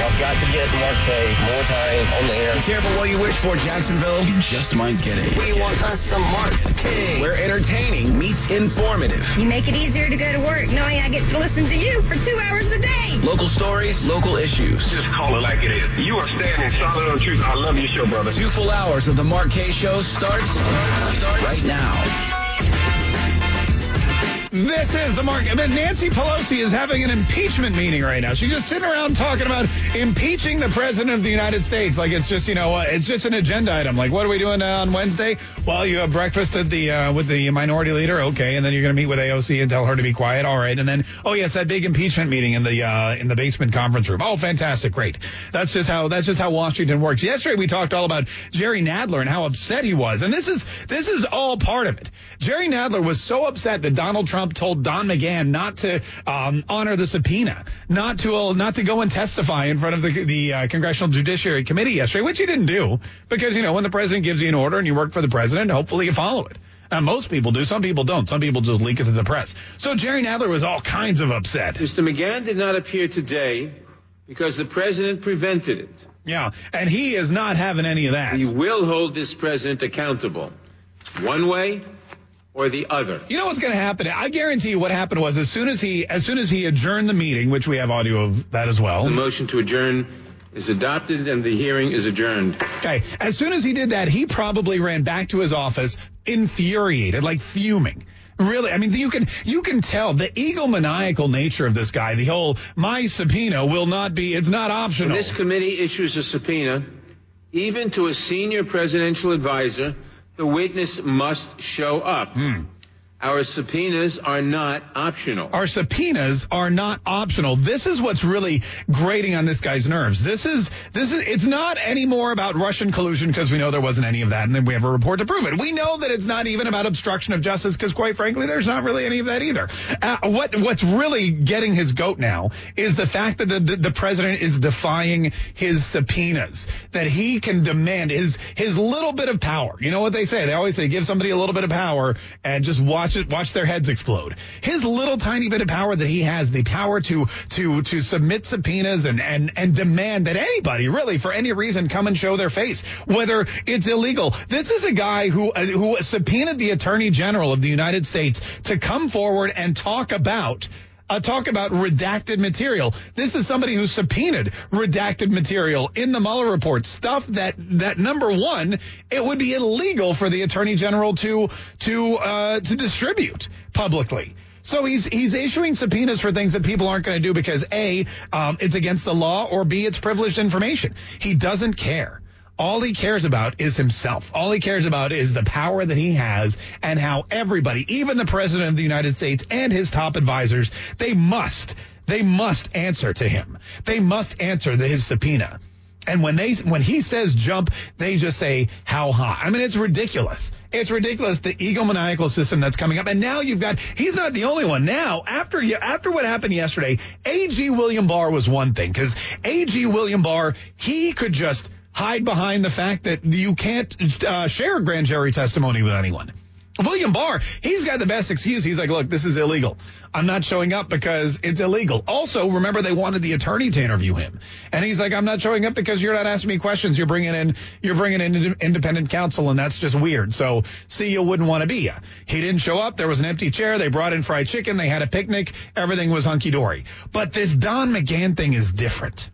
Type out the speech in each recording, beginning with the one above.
Y'all got to get Mark Kaye more time on the air. Be careful what you wish for, Jacksonville. You just might get it. We want us some Mark Kaye. Where entertaining meets informative. You make it easier to go to work knowing I get to listen to you for two hours a day. Local stories, local issues. Just call it like it is. You are standing solid on truth. I love your show, brother. Two full hours of the Mark Kaye Show starts, starts right now. This is the Mark. I mean, Nancy Pelosi is having an impeachment meeting right now. She's just sitting around talking about impeaching the president of the United States. Like it's just, you know, uh, it's just an agenda item. Like, what are we doing uh, on Wednesday? Well, you have breakfast at the uh, with the minority leader. Okay, and then you're going to meet with AOC and tell her to be quiet. All right, and then oh yes, that big impeachment meeting in the uh, in the basement conference room. Oh, fantastic, great. That's just how that's just how Washington works. Yesterday we talked all about Jerry Nadler and how upset he was, and this is this is all part of it. Jerry Nadler was so upset that Donald Trump told Don McGahn not to um, honor the subpoena, not to uh, not to go and testify in front of the, the uh, Congressional Judiciary Committee yesterday, which he didn't do because you know when the president gives you an order and you work for the president, hopefully you follow it. Uh, most people do. Some people don't. Some people just leak it to the press. So Jerry Nadler was all kinds of upset. Mr. McGahn did not appear today because the president prevented it. Yeah, and he is not having any of that. We will hold this president accountable, one way or the other. You know what's going to happen? I guarantee you what happened was as soon as he as soon as he adjourned the meeting, which we have audio of that as well. The motion to adjourn is adopted and the hearing is adjourned. Okay. As soon as he did that, he probably ran back to his office infuriated, like fuming. Really, I mean, you can you can tell the egomaniacal nature of this guy. The whole my subpoena will not be it's not optional. When this committee issues a subpoena, even to a senior presidential advisor, the witness must show up. Hmm. Our subpoenas are not optional. Our subpoenas are not optional. This is what's really grating on this guy's nerves. This is this is it's not anymore about Russian collusion because we know there wasn't any of that, and then we have a report to prove it. We know that it's not even about obstruction of justice because, quite frankly, there's not really any of that either. Uh, what what's really getting his goat now is the fact that the, the the president is defying his subpoenas, that he can demand his his little bit of power. You know what they say? They always say give somebody a little bit of power and just watch it, watch their heads explode. His little tiny bit of power that he has, the power to to to submit subpoenas and and and demand that anybody really for any reason come and show their face, whether it's illegal. This is a guy who uh, who subpoenaed the Attorney General of the United States to come forward and talk about uh, talk about redacted material. This is somebody who subpoenaed redacted material in the Mueller report, stuff that that number one, it would be illegal for the attorney general to to uh, to distribute publicly. So he's he's issuing subpoenas for things that people aren't going to do because a um, it's against the law or b it's privileged information. He doesn't care. All he cares about is himself. All he cares about is the power that he has and how everybody, even the president of the United States and his top advisors, they must, they must answer to him. They must answer to his subpoena. And when they when he says jump, they just say how high. I mean, it's ridiculous. It's ridiculous the egomaniacal system that's coming up. And now you've got he's not the only one. Now after you, after what happened yesterday, AG William Barr was one thing because AG William Barr he could just hide behind the fact that you can't uh, share grand jury testimony with anyone. William Barr, he's got the best excuse. He's like, look, this is illegal. I'm not showing up because it's illegal. Also, remember they wanted the attorney to interview him. And he's like, I'm not showing up because you're not asking me questions. You're bringing in, you're bringing in independent counsel and that's just weird. So see, you wouldn't want to be. He didn't show up. There was an empty chair. They brought in fried chicken. They had a picnic. Everything was hunky dory. But this Don McGahn thing is different.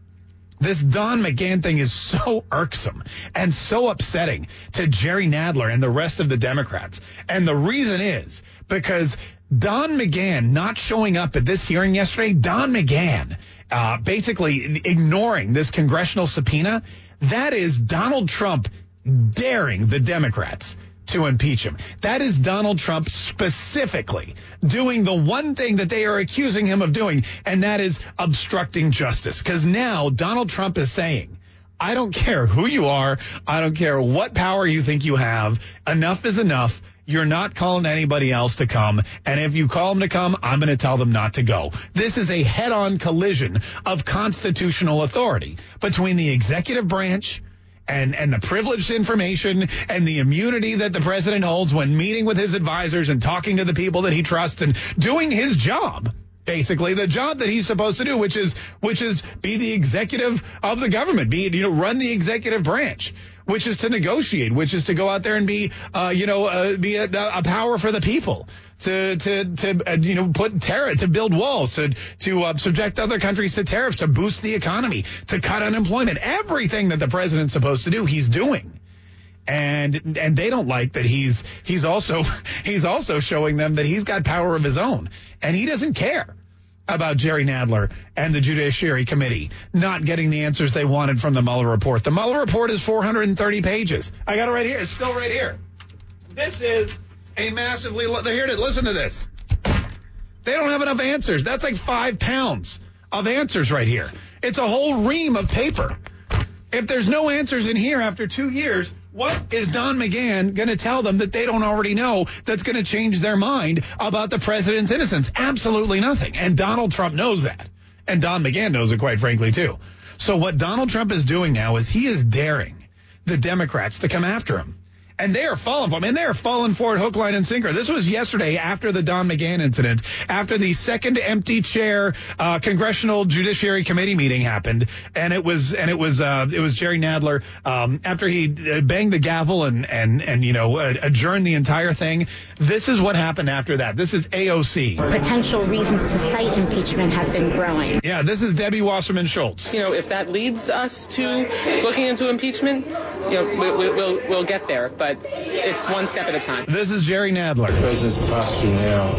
This Don McGahn thing is so irksome and so upsetting to Jerry Nadler and the rest of the Democrats. And the reason is because Don McGahn not showing up at this hearing yesterday, Don McGahn uh, basically ignoring this congressional subpoena, that is Donald Trump daring the Democrats to impeach him. That is Donald Trump specifically doing the one thing that they are accusing him of doing, and that is obstructing justice. Because now Donald Trump is saying, I don't care who you are. I don't care what power you think you have. Enough is enough. You're not calling anybody else to come. And if you call them to come, I'm going to tell them not to go. This is a head on collision of constitutional authority between the executive branch and, and the privileged information and the immunity that the president holds when meeting with his advisors and talking to the people that he trusts and doing his job basically the job that he's supposed to do, which is which is be the executive of the government, be you know run the executive branch, which is to negotiate, which is to go out there and be uh, you know uh, be a, a power for the people. To to to uh, you know put tariff to build walls to to uh, subject other countries to tariffs to boost the economy to cut unemployment everything that the president's supposed to do he's doing and and they don't like that he's he's also he's also showing them that he's got power of his own and he doesn't care about Jerry Nadler and the Judiciary Committee not getting the answers they wanted from the Mueller report. The Mueller report is 430 pages. I got it right here. It's still right here. This is a massively they're here to listen to this. They don't have enough answers. That's like five pounds of answers right here. It's a whole ream of paper. If there's no answers in here after two years, what is Don McGahn going to tell them that they don't already know that's going to change their mind about the president's innocence? Absolutely nothing. And Donald Trump knows that. And Don McGahn knows it, quite frankly, too. So what Donald Trump is doing now is he is daring the Democrats to come after him and they are falling for him, and they are falling for it hook, line, and sinker. This was yesterday after the Don McGahn incident, after the second empty chair uh, Congressional Judiciary Committee meeting happened, and it was and it was uh, it was Jerry Nadler um, after he uh, banged the gavel and and and you know uh, adjourned the entire thing. This is what happened after that. This is AOC. Potential reasons to cite impeachment have been growing. Yeah, this is Debbie Wasserman Schultz. You know, if that leads us to looking into impeachment, you know, we, we, we'll we'll get there, but but it's one step at a time. This is Jerry Nadler. The president's posture now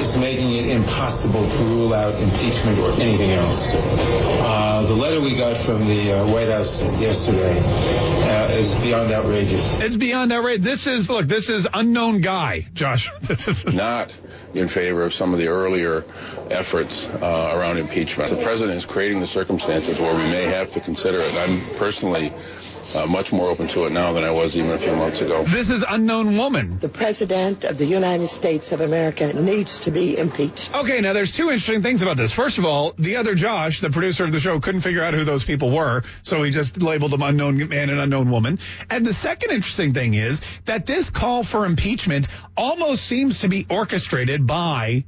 is making it impossible to rule out impeachment or anything else. Uh, the letter we got from the uh, White House yesterday uh, is beyond outrageous. It's beyond outrageous. This is, look, this is unknown guy, Josh. This is not in favor of some of the earlier efforts uh, around impeachment. The president is creating the circumstances where we may have to consider it. I'm personally uh, much more open to it now than I was even a few months ago. This is unknown woman. The president of the United States of America needs to be impeached. Okay, now there's two interesting things about this. First of all, the other Josh, the producer of the show, couldn't figure out who those people were, so he just labeled them unknown man and unknown woman. And the second interesting thing is that this call for impeachment almost seems to be orchestrated by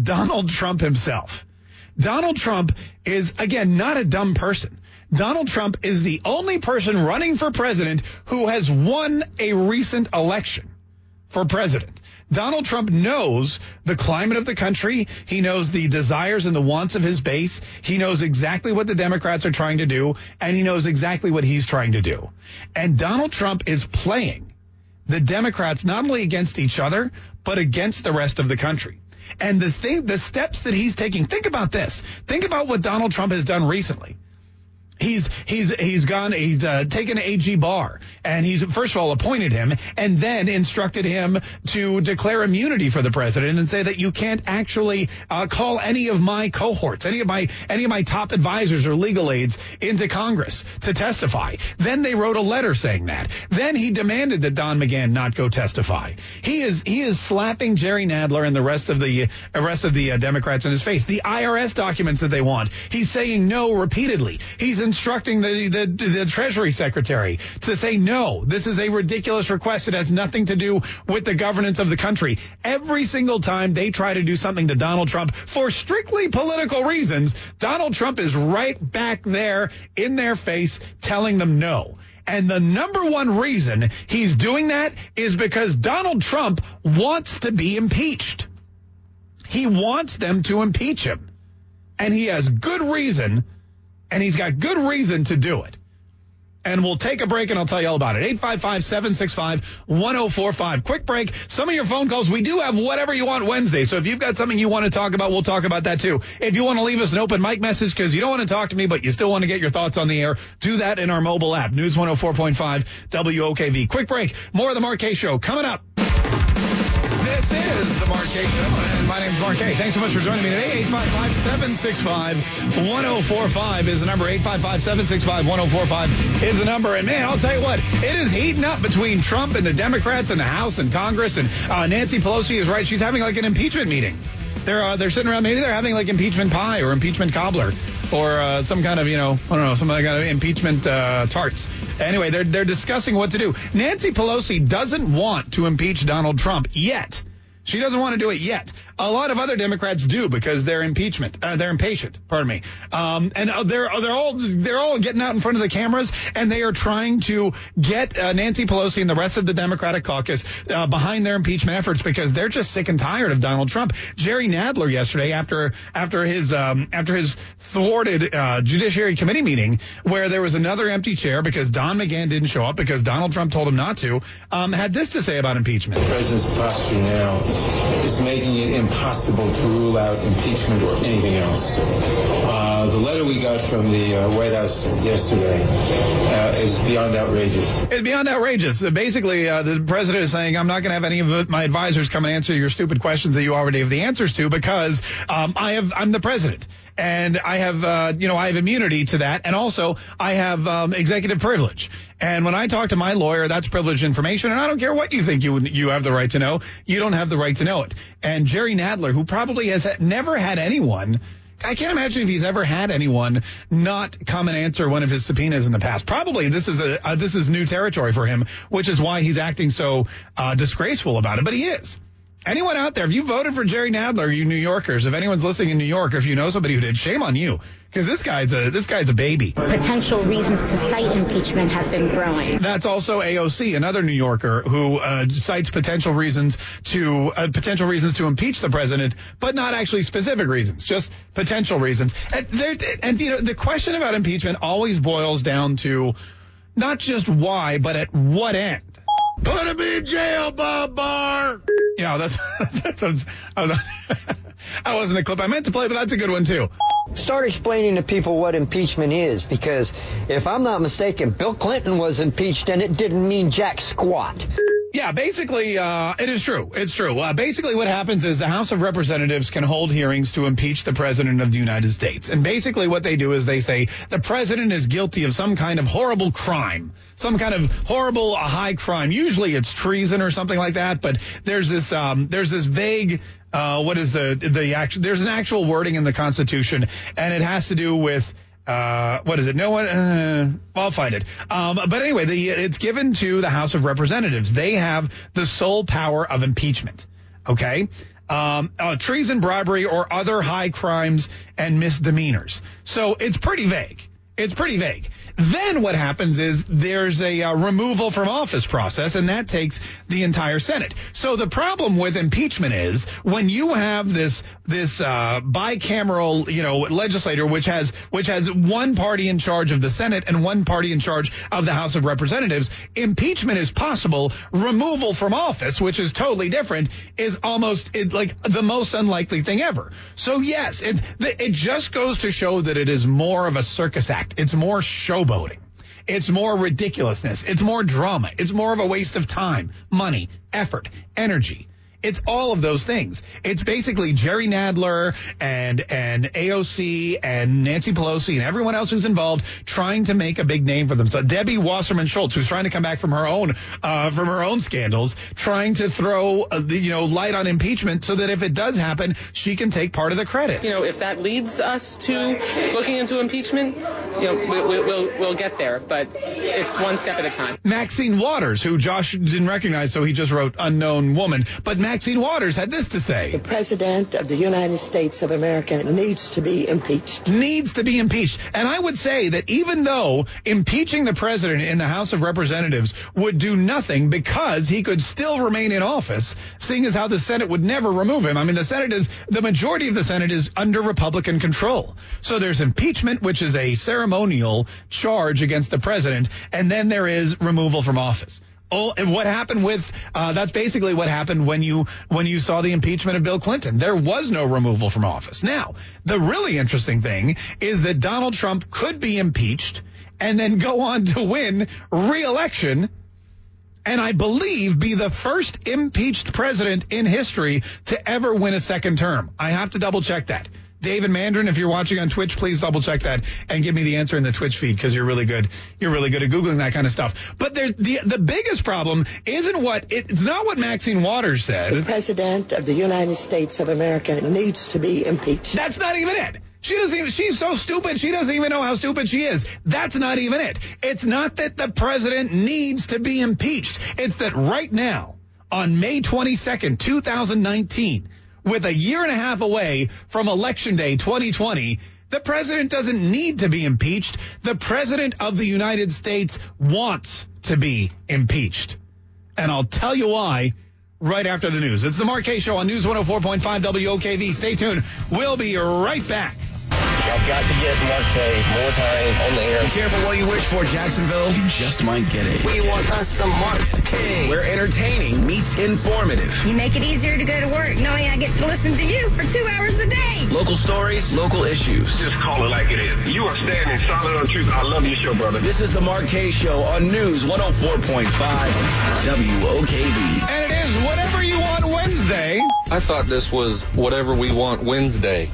Donald Trump himself. Donald Trump is, again, not a dumb person. Donald Trump is the only person running for president who has won a recent election for president. Donald Trump knows the climate of the country. He knows the desires and the wants of his base. He knows exactly what the Democrats are trying to do, and he knows exactly what he's trying to do. And Donald Trump is playing the Democrats not only against each other, but against the rest of the country. And the thing, the steps that he's taking, think about this. Think about what Donald Trump has done recently. He's he's he's gone. He's uh, taken A.G. Barr, and he's first of all appointed him, and then instructed him to declare immunity for the president and say that you can't actually uh, call any of my cohorts, any of my any of my top advisors or legal aides into Congress to testify. Then they wrote a letter saying that. Then he demanded that Don McGahn not go testify. He is he is slapping Jerry Nadler and the rest of the uh, rest of the uh, Democrats in his face. The IRS documents that they want, he's saying no repeatedly. He's instructing the, the, the Treasury Secretary to say, no, this is a ridiculous request. It has nothing to do with the governance of the country. Every single time they try to do something to Donald Trump for strictly political reasons, Donald Trump is right back there in their face telling them no. And the number one reason he's doing that is because Donald Trump wants to be impeached. He wants them to impeach him. And he has good reason and he's got good reason to do it. And we'll take a break and I'll tell you all about it. 855 765 1045. Quick break. Some of your phone calls, we do have whatever you want Wednesday. So if you've got something you want to talk about, we'll talk about that too. If you want to leave us an open mic message because you don't want to talk to me, but you still want to get your thoughts on the air, do that in our mobile app. News 104.5 WOKV. Quick break. More of the Mark Kaye Show coming up. This is the Mark Kaye Show. My name name's Mark Kaye. Thanks so much for joining me today. 855-765-1045 is the number. 855-765-1045 is the number. And man, I'll tell you what, it is heating up between Trump and the Democrats and the House and Congress. And uh, Nancy Pelosi is right. She's having like an impeachment meeting. They're uh, they're sitting around. Maybe they're having like impeachment pie or impeachment cobbler or uh, some kind of you know I don't know some kind of impeachment uh, tarts. Anyway, they're they're discussing what to do. Nancy Pelosi doesn't want to impeach Donald Trump yet. She doesn't want to do it yet. A lot of other Democrats do because they're impeachment. Uh, they're impatient. Pardon me. Um, and uh, they're they're all they're all getting out in front of the cameras and they are trying to get uh, Nancy Pelosi and the rest of the Democratic caucus uh, behind their impeachment efforts because they're just sick and tired of Donald Trump. Jerry Nadler yesterday after after his um, after his thwarted uh, Judiciary Committee meeting where there was another empty chair because Don McGahn didn't show up because Donald Trump told him not to, um, had this to say about impeachment. The president's posture now is making it impossible to rule out impeachment or anything else. Uh, the letter we got from the uh, White House yesterday uh, is beyond outrageous. It's beyond outrageous. Basically, the president is saying, I'm not going to have any of my advisors come and answer your stupid questions that you already have the answers to because um, I have I'm the president and I have, uh, you know, I have immunity to that, and also I have um, executive privilege. And when I talk to my lawyer, that's privileged information, and I don't care what you think you you have the right to know. You don't have the right to know it. And Jerry Nadler, who probably has never had anyone. I can't imagine if he's ever had anyone not come and answer one of his subpoenas in the past. Probably this is a this is new territory for him, which is why he's acting so uh, disgraceful about it. But he is. Anyone out there, if you voted for Jerry Nadler, you New Yorkers, if anyone's listening in New York, or if you know somebody who did, shame on you. Because this guy's a this guy's a baby. Potential reasons to cite impeachment have been growing. That's also AOC, another New Yorker who uh, cites potential reasons to uh, potential reasons to impeach the president, but not actually specific reasons, just potential reasons. And, there, and you know, the question about impeachment always boils down to not just why, but at what end. Put him in jail, Bob Barr. Yeah, that's, that's, that's I wasn't the clip I meant to play, but that's a good one too. Start explaining to people what impeachment is, because if I'm not mistaken, Bill Clinton was impeached and it didn't mean jack squat. Yeah, basically, uh, it is true. It's true. Uh, basically, what happens is the House of Representatives can hold hearings to impeach the President of the United States. And basically, what they do is they say the President is guilty of some kind of horrible crime, some kind of horrible uh, high crime. Usually it's treason or something like that, but there's this, um, there's this vague uh, what is the the actual? There's an actual wording in the Constitution, and it has to do with. Uh, what is it? No one. Uh, I'll find it. Um, but anyway, the, it's given to the House of Representatives. They have the sole power of impeachment. Okay. Um, uh, treason, bribery, or other high crimes and misdemeanors. So it's pretty vague. It's pretty vague. Then what happens is there's a uh, removal from office process, and that takes the entire Senate. So the problem with impeachment is when you have this this uh, bicameral, you know, legislator which has which has one party in charge of the Senate and one party in charge of the House of Representatives, impeachment is possible. Removal from office, which is totally different, is almost it, like the most unlikely thing ever. So yes, it it just goes to show that it is more of a circus act. It's more showboating. It's more ridiculousness. It's more drama. It's more of a waste of time, money, effort, energy. It's all of those things. It's basically Jerry Nadler and and AOC and Nancy Pelosi and everyone else who's involved trying to make a big name for themselves. Debbie Wasserman Schultz, who's trying to come back from her own uh, from her own scandals, trying to throw uh, the you know light on impeachment so that if it does happen, she can take part of the credit. You know, if that leads us to looking into impeachment, you know, we, we, we'll we'll get there, but it's one step at a time. Maxine Waters, who Josh didn't recognize, so he just wrote unknown woman, but. Maxine Waters had this to say. The President of the United States of America needs to be impeached. Needs to be impeached. And I would say that even though impeaching the President in the House of Representatives would do nothing because he could still remain in office, seeing as how the Senate would never remove him. I mean, the Senate is, the majority of the Senate is under Republican control. So there's impeachment, which is a ceremonial charge against the President, and then there is removal from office. Oh, and what happened with uh, that's basically what happened when you when you saw the impeachment of Bill Clinton. There was no removal from office. Now, the really interesting thing is that Donald Trump could be impeached and then go on to win re-election and I believe be the first impeached president in history to ever win a second term. I have to double check that. David Mandrin, if you're watching on Twitch, please double check that and give me the answer in the Twitch feed because you're really good. You're really good at googling that kind of stuff. But there, the the biggest problem isn't what it's not what Maxine Waters said. The president of the United States of America needs to be impeached. That's not even it. She doesn't even, she's so stupid, she doesn't even know how stupid she is. That's not even it. It's not that the president needs to be impeached. It's that right now, on May 22nd, 2019, with a year and a half away from Election Day 2020, the president doesn't need to be impeached. The president of the United States wants to be impeached. And I'll tell you why right after the news. It's the Kaye Show on News 104.5 WOKV. Stay tuned. We'll be right back. I've got to get Mark Kaye more time on the air. Be careful what you wish for, Jacksonville. You just might get it. We want us some Mark Kaye. Where entertaining meets informative. You make it easier to go to work knowing I get to listen to you for two hours a day. Local stories, local issues. Just call it like it is. You are standing solid on truth. I love your show, brother. This is the Mark Kaye Show on News 104.5 WOKV. And it is whatever you want Wednesday. I thought this was whatever we want Wednesday.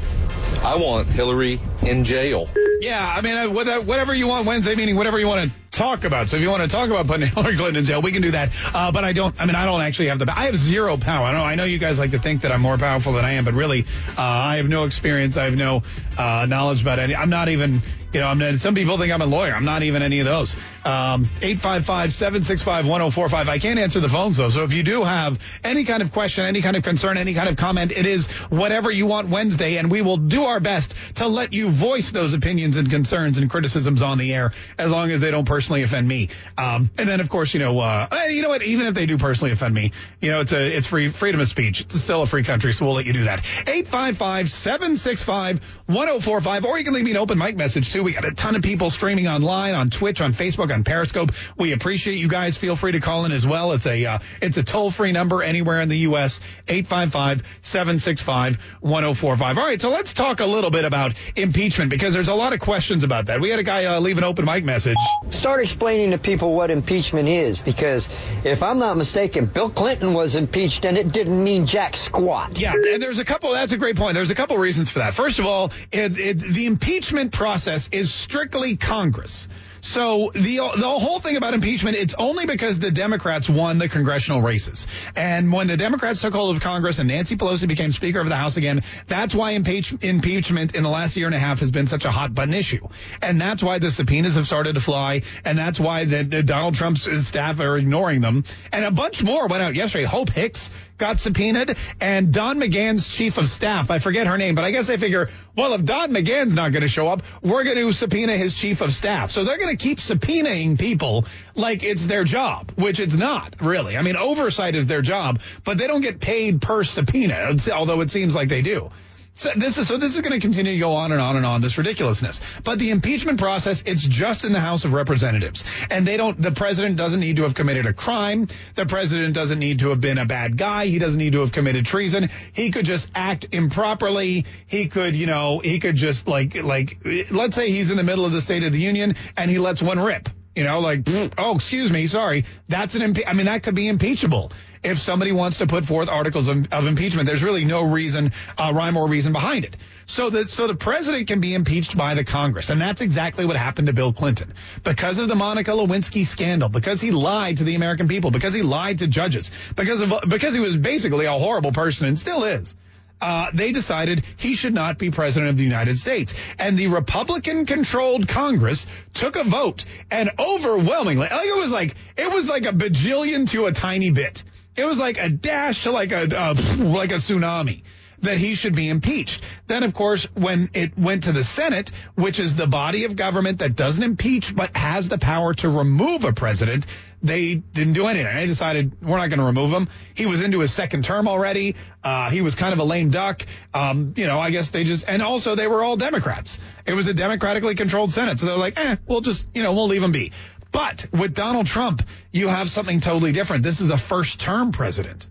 I want Hillary in jail. Yeah, I mean, uh, whatever you want Wednesday, meeting, whatever you want to talk about. So if you want to talk about putting Hillary Clinton in jail, we can do that. Uh, but I don't. I mean, I don't actually have the. I have zero power. I know. I know you guys like to think that I'm more powerful than I am, but really, uh, I have no experience. I have no uh, knowledge about any. I'm not even. You know, I'm some people think I'm a lawyer. I'm not even any of those. Um, 855-765-1045. I can't answer the phones though. So if you do have any kind of question, any kind of concern, any kind of comment, it is whatever you want Wednesday, and we will do our best to let you voice those opinions and concerns and criticisms on the air, as long as they don't personally offend me. Um, and then of course, you know, uh, you know what? Even if they do personally offend me, you know, it's a it's free freedom of speech. It's still a free country, so we'll let you do that. 855-765-1045, or you can leave me an open mic message too. We got a ton of people streaming online on Twitch, on Facebook, on Periscope. We appreciate you guys. Feel free to call in as well. It's a uh, it's a toll free number anywhere in the U.S. 855-765-1045. All right, so let's talk a little bit about impeachment because there's a lot of questions about that. We had a guy uh, leave an open mic message. Start explaining to people what impeachment is because if I'm not mistaken, Bill Clinton was impeached and it didn't mean jack squat. Yeah, and there's a couple. That's a great point. There's a couple reasons for that. First of all, it, it, the impeachment process is strictly Congress. So the the whole thing about impeachment, it's only because the Democrats won the congressional races. And when the Democrats took hold of Congress and Nancy Pelosi became Speaker of the House again, that's why impeach, impeachment in the last year and a half has been such a hot button issue. And that's why the subpoenas have started to fly. And that's why the, the Donald Trump's staff are ignoring them. And a bunch more went out yesterday. Hope Hicks got subpoenaed, and Don McGahn's chief of staff, I forget her name, but I guess they figure, well, if Don McGahn's not going to show up, we're going to subpoena his chief of staff. So they're going to keep subpoenaing people like it's their job, which it's not really. I mean, oversight is their job, but they don't get paid per subpoena, although it seems like they do. So this is so this is going to continue to go on and on and on this ridiculousness. But the impeachment process, it's just in the House of Representatives, and they don't. The president doesn't need to have committed a crime. The president doesn't need to have been a bad guy. He doesn't need to have committed treason. He could just act improperly. He could, you know, he could just like like let's say he's in the middle of the State of the Union and he lets one rip. You know, like, oh, excuse me, sorry. That's an, impe- I mean, that could be impeachable if somebody wants to put forth articles of, of impeachment. There's really no reason, uh, rhyme or reason behind it. So that, so the president can be impeached by the Congress. And that's exactly what happened to Bill Clinton. Because of the Monica Lewinsky scandal, because he lied to the American people, because he lied to judges, because of, because he was basically a horrible person and still is uh, they decided he should not be president of the United States. And the Republican controlled Congress took a vote and overwhelmingly, like it was like, it was like a bajillion to a tiny bit. It was like a dash to like a, uh, like a tsunami that he should be impeached. Then, of course, when it went to the Senate, which is the body of government that doesn't impeach but has the power to remove a president, they didn't do anything. They decided we're not going to remove him. He was into his second term already. Uh, he was kind of a lame duck. Um, you know, I guess they just, and also they were all Democrats. It was a democratically controlled Senate. So they're like, eh, we'll just, you know, we'll leave him be. But with Donald Trump, you have something totally different. This is a first term president.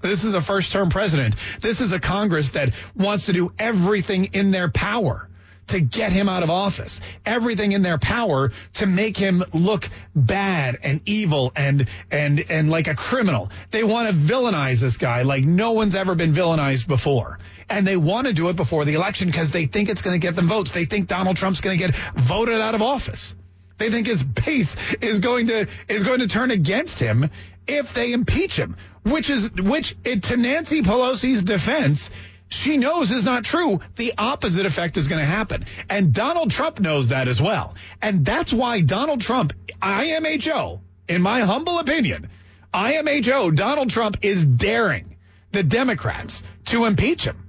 This is a first term president. This is a Congress that wants to do everything in their power to get him out of office, everything in their power to make him look bad and evil and and and like a criminal. They want to villainize this guy like no one's ever been villainized before. And they want to do it before the election because they think it's going to get them votes. They think Donald Trump's going to get voted out of office. They think his base is going to is going to turn against him if they impeach him, which is which to Nancy Pelosi's defense she knows is not true. The opposite effect is going to happen. And Donald Trump knows that as well. And that's why Donald Trump, IMHO, in my humble opinion, IMHO, Donald Trump is daring the Democrats to impeach him.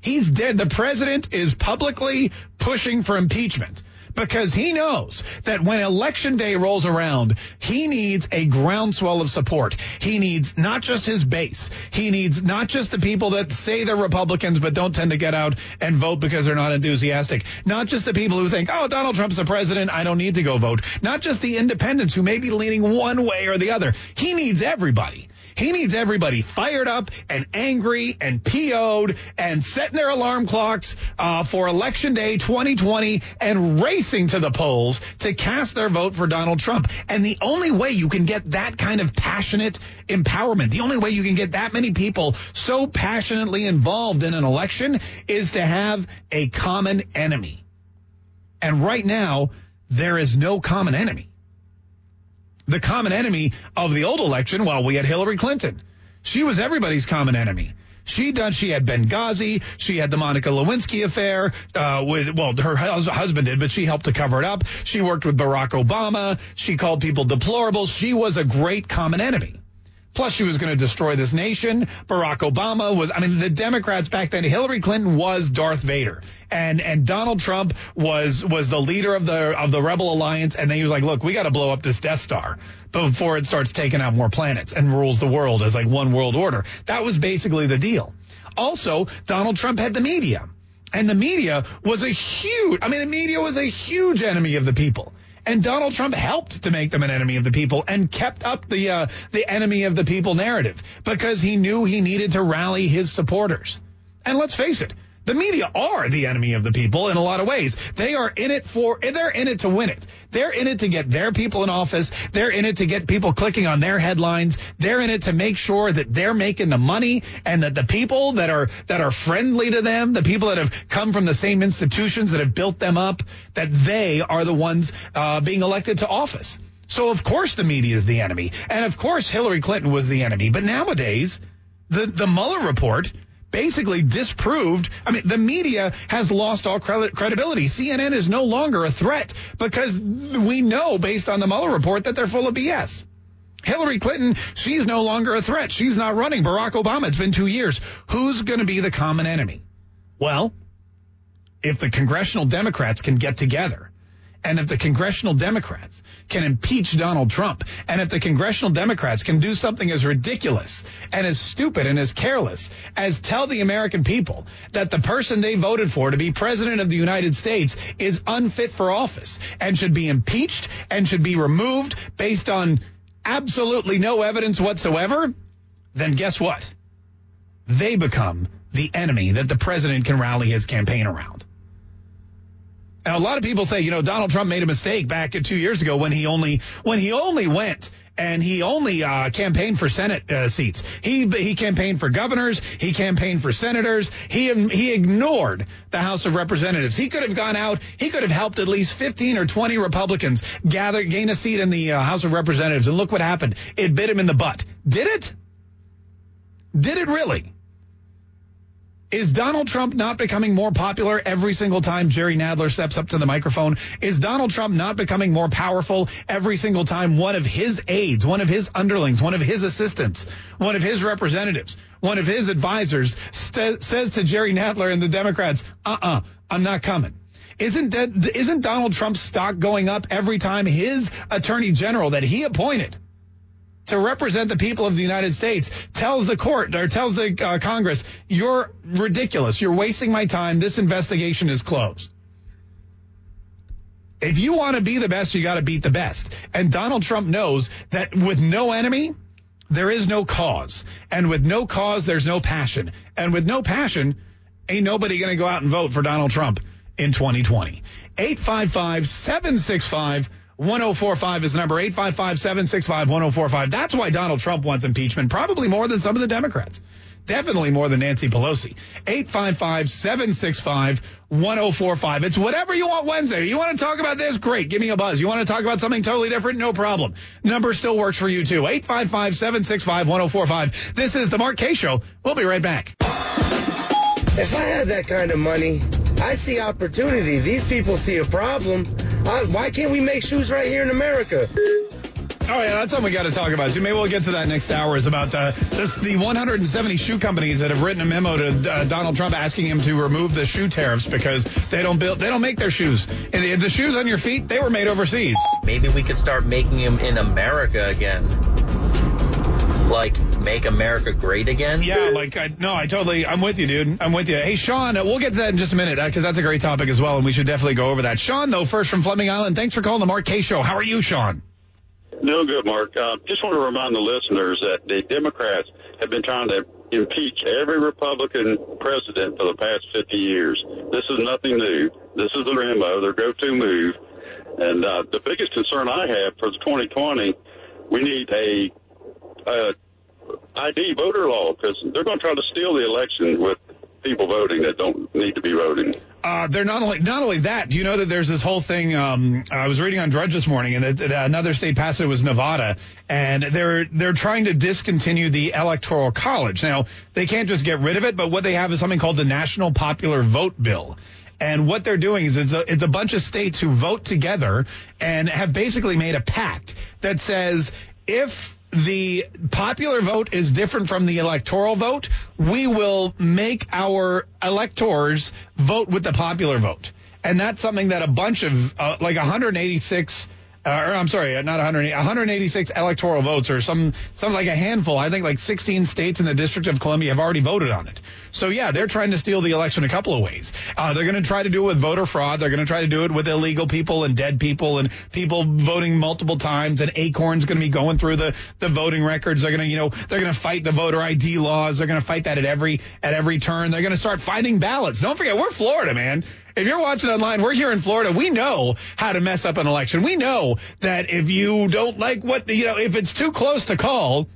He's dead. The president is publicly pushing for impeachment because he knows that when election day rolls around, he needs a groundswell of support. He needs not just his base. He needs not just the people that say they're Republicans but don't tend to get out and vote because they're not enthusiastic. Not just the people who think, oh, Donald Trump's the president. I don't need to go vote. Not just the independents who may be leaning one way or the other. He needs everybody. He needs everybody fired up and angry and PO'd and setting their alarm clocks uh, for election day 2020 and racing to the polls to cast their vote for Donald Trump. And the only way you can get that kind of passionate empowerment, the only way you can get that many people so passionately involved in an election is to have a common enemy. And right now, there is no common enemy the common enemy of the old election, while we had Hillary Clinton. She was everybody's common enemy. She done. She had Benghazi. She had the Monica Lewinsky affair. Uh, with well, her husband did, but she helped to cover it up. She worked with Barack Obama. She called people deplorable. She was a great common enemy. Plus, she was going to destroy this nation. Barack Obama was, I mean, the Democrats back then, Hillary Clinton was Darth Vader. And, and Donald Trump was, was the leader of the, of the Rebel Alliance. And then he was like, look, we got to blow up this Death Star before it starts taking out more planets and rules the world as like one world order. That was basically the deal. Also, Donald Trump had the media. And the media was a huge, I mean, the media was a huge enemy of the people. And Donald Trump helped to make them an enemy of the people and kept up the uh, the enemy of the people narrative because he knew he needed to rally his supporters. And let's face it, the media are the enemy of the people in a lot of ways. They are in it for, they're in it to win it. They're in it to get their people in office. They're in it to get people clicking on their headlines. They're in it to make sure that they're making the money and that the people that are, that are friendly to them, the people that have come from the same institutions that have built them up, that they are the ones uh, being elected to office. So of course the media is the enemy. And of course Hillary Clinton was the enemy. But nowadays, the, the Mueller report basically disproved. I mean, the media has lost all credibility. CNN is no longer a threat because we know based on the Mueller report that they're full of BS. Hillary Clinton, she's no longer a threat. She's not running. Barack Obama, it's been two years. Who's going to be the common enemy? Well, if the congressional Democrats can get together and if the congressional Democrats can impeach Donald Trump, and if the congressional Democrats can do something as ridiculous and as stupid and as careless as tell the American people that the person they voted for to be president of the United States is unfit for office and should be impeached and should be removed based on absolutely no evidence whatsoever, then guess what? They become the enemy that the president can rally his campaign around. And a lot of people say, you know, Donald Trump made a mistake back two years ago when he only when he only went and he only uh, campaigned for Senate uh, seats. He he campaigned for governors. He campaigned for senators. He he ignored the House of Representatives. He could have gone out. He could have helped at least 15 or 20 Republicans gather gain a seat in the uh, House of Representatives. And look what happened. It bit him in the butt. Did it? Did it really? Is Donald Trump not becoming more popular every single time Jerry Nadler steps up to the microphone? Is Donald Trump not becoming more powerful every single time one of his aides, one of his underlings, one of his assistants, one of his representatives, one of his advisors st- says to Jerry Nadler and the Democrats, uh-uh, I'm not coming. Isn't that, isn't Donald Trump's stock going up every time his attorney general that he appointed to represent the people of the United States tells the court or tells the uh, Congress, you're ridiculous. You're wasting my time. This investigation is closed. If you want to be the best, you got to beat the best. And Donald Trump knows that with no enemy, there is no cause. And with no cause, there's no passion. And with no passion, ain't nobody going to go out and vote for Donald Trump in 2020. 855 765 1045 is the number 855 765 1045. That's why Donald Trump wants impeachment, probably more than some of the Democrats. Definitely more than Nancy Pelosi. 855 765 1045. It's whatever you want Wednesday. You want to talk about this? Great. Give me a buzz. You want to talk about something totally different? No problem. Number still works for you too. 855 765 1045. This is the Mark Kaye Show. We'll be right back. If I had that kind of money, I'd see opportunity. These people see a problem. Uh, why can't we make shoes right here in America? Oh yeah, that's something we got to talk about. So maybe we'll get to that next hour. Is about uh, this, the 170 shoe companies that have written a memo to uh, Donald Trump asking him to remove the shoe tariffs because they don't build, they don't make their shoes. And the, the shoes on your feet, they were made overseas. Maybe we could start making them in America again. Like make America great again. Yeah, like I, no, I totally, I'm with you, dude. I'm with you. Hey, Sean, uh, we'll get to that in just a minute because that's a great topic as well, and we should definitely go over that. Sean, though, first from Fleming Island, thanks for calling the Mark Kaye Show. How are you, Sean? No good, Mark. Uh, just want to remind the listeners that the Democrats have been trying to impeach every Republican president for the past 50 years. This is nothing new. This is their MO, their go-to move. And uh, the biggest concern I have for the 2020, we need a, a ID voter law because they're going to try to steal the election with people voting that don't need to be voting. Uh, they're not only not only that. Do you know that there's this whole thing? Um, I was reading on Drudge this morning, and that, that another state passed it was Nevada, and they're they're trying to discontinue the electoral college. Now they can't just get rid of it, but what they have is something called the National Popular Vote Bill. And what they're doing is it's a, it's a bunch of states who vote together and have basically made a pact that says if the popular vote is different from the electoral vote, we will make our electors vote with the popular vote. And that's something that a bunch of, uh, like 186 uh, or I'm sorry, not 180, 186 electoral votes or some, some like a handful. I think like 16 states in the District of Columbia have already voted on it. So yeah, they're trying to steal the election a couple of ways. Uh, they're going to try to do it with voter fraud. They're going to try to do it with illegal people and dead people and people voting multiple times. And Acorn's going to be going through the, the voting records. They're going to, you know, they're going to fight the voter ID laws. They're going to fight that at every, at every turn. They're going to start fighting ballots. Don't forget, we're Florida, man. If you're watching online, we're here in Florida. We know how to mess up an election. We know that if you don't like what, you know, if it's too close to call,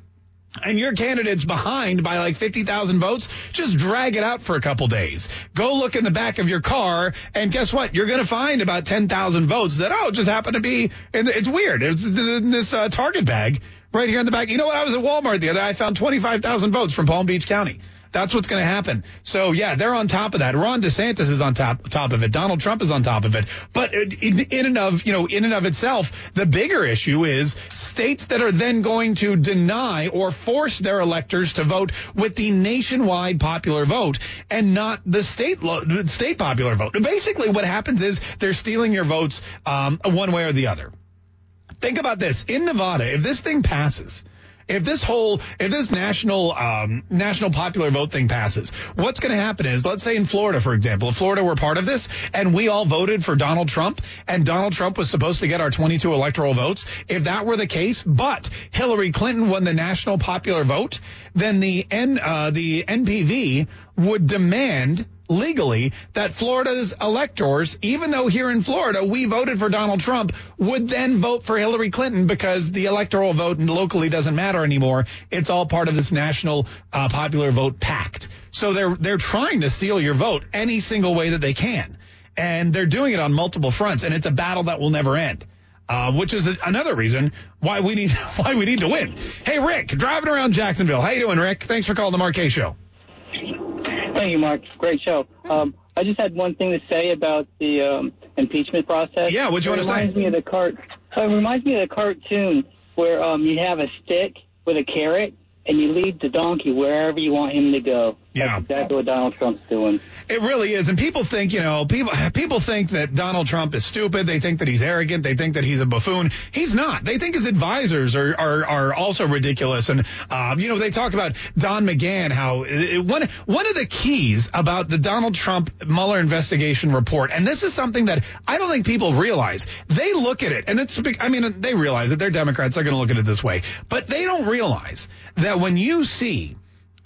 and your candidate's behind by like 50,000 votes, just drag it out for a couple days. Go look in the back of your car, and guess what? You're going to find about 10,000 votes that, oh, just happen to be, and it's weird. It's in this uh, Target bag right here in the back. You know what? I was at Walmart the other day. I found 25,000 votes from Palm Beach County. That's what's going to happen. So yeah, they're on top of that. Ron DeSantis is on top top of it. Donald Trump is on top of it. But in, in and of you know in and of itself, the bigger issue is states that are then going to deny or force their electors to vote with the nationwide popular vote and not the state lo- state popular vote. Basically, what happens is they're stealing your votes um, one way or the other. Think about this in Nevada. If this thing passes if this whole, if this national, um, national popular vote thing passes, what's going to happen is, let's say in Florida, for example, if Florida were part of this and we all voted for Donald Trump and Donald Trump was supposed to get our 22 electoral votes, if that were the case, but Hillary Clinton won the national popular vote, then the N, uh, the NPV would demand legally that Florida's electors, even though here in Florida we voted for Donald Trump, would then vote for Hillary Clinton because the electoral vote locally doesn't matter anymore. It's all part of this national uh, popular vote pact. So they're they're trying to steal your vote any single way that they can, and they're doing it on multiple fronts, and it's a battle that will never end. Uh, which is a, another reason why we need why we need to win. Hey, Rick, driving around Jacksonville. How you doing, Rick? Thanks for calling the Kaye Show. Thank you, Mark. Great show. Um, I just had one thing to say about the um, impeachment process. Yeah, what do you want to say? It reminds me of the cart. It reminds me of the cartoon where um, you have a stick with a carrot and you lead the donkey wherever you want him to go. Yeah. That's exactly what Donald Trump's doing. It really is. And people think, you know, people people think that Donald Trump is stupid. They think that he's arrogant. They think that he's a buffoon. He's not. They think his advisors are are, are also ridiculous. And uh, you know, they talk about Don McGahn. How it, one one of the keys about the Donald Trump Mueller investigation report, and this is something that I don't think people realize. They look at it, and it's. I mean, they realize that they're Democrats. They're going to look at it this way, but they don't realize that when you see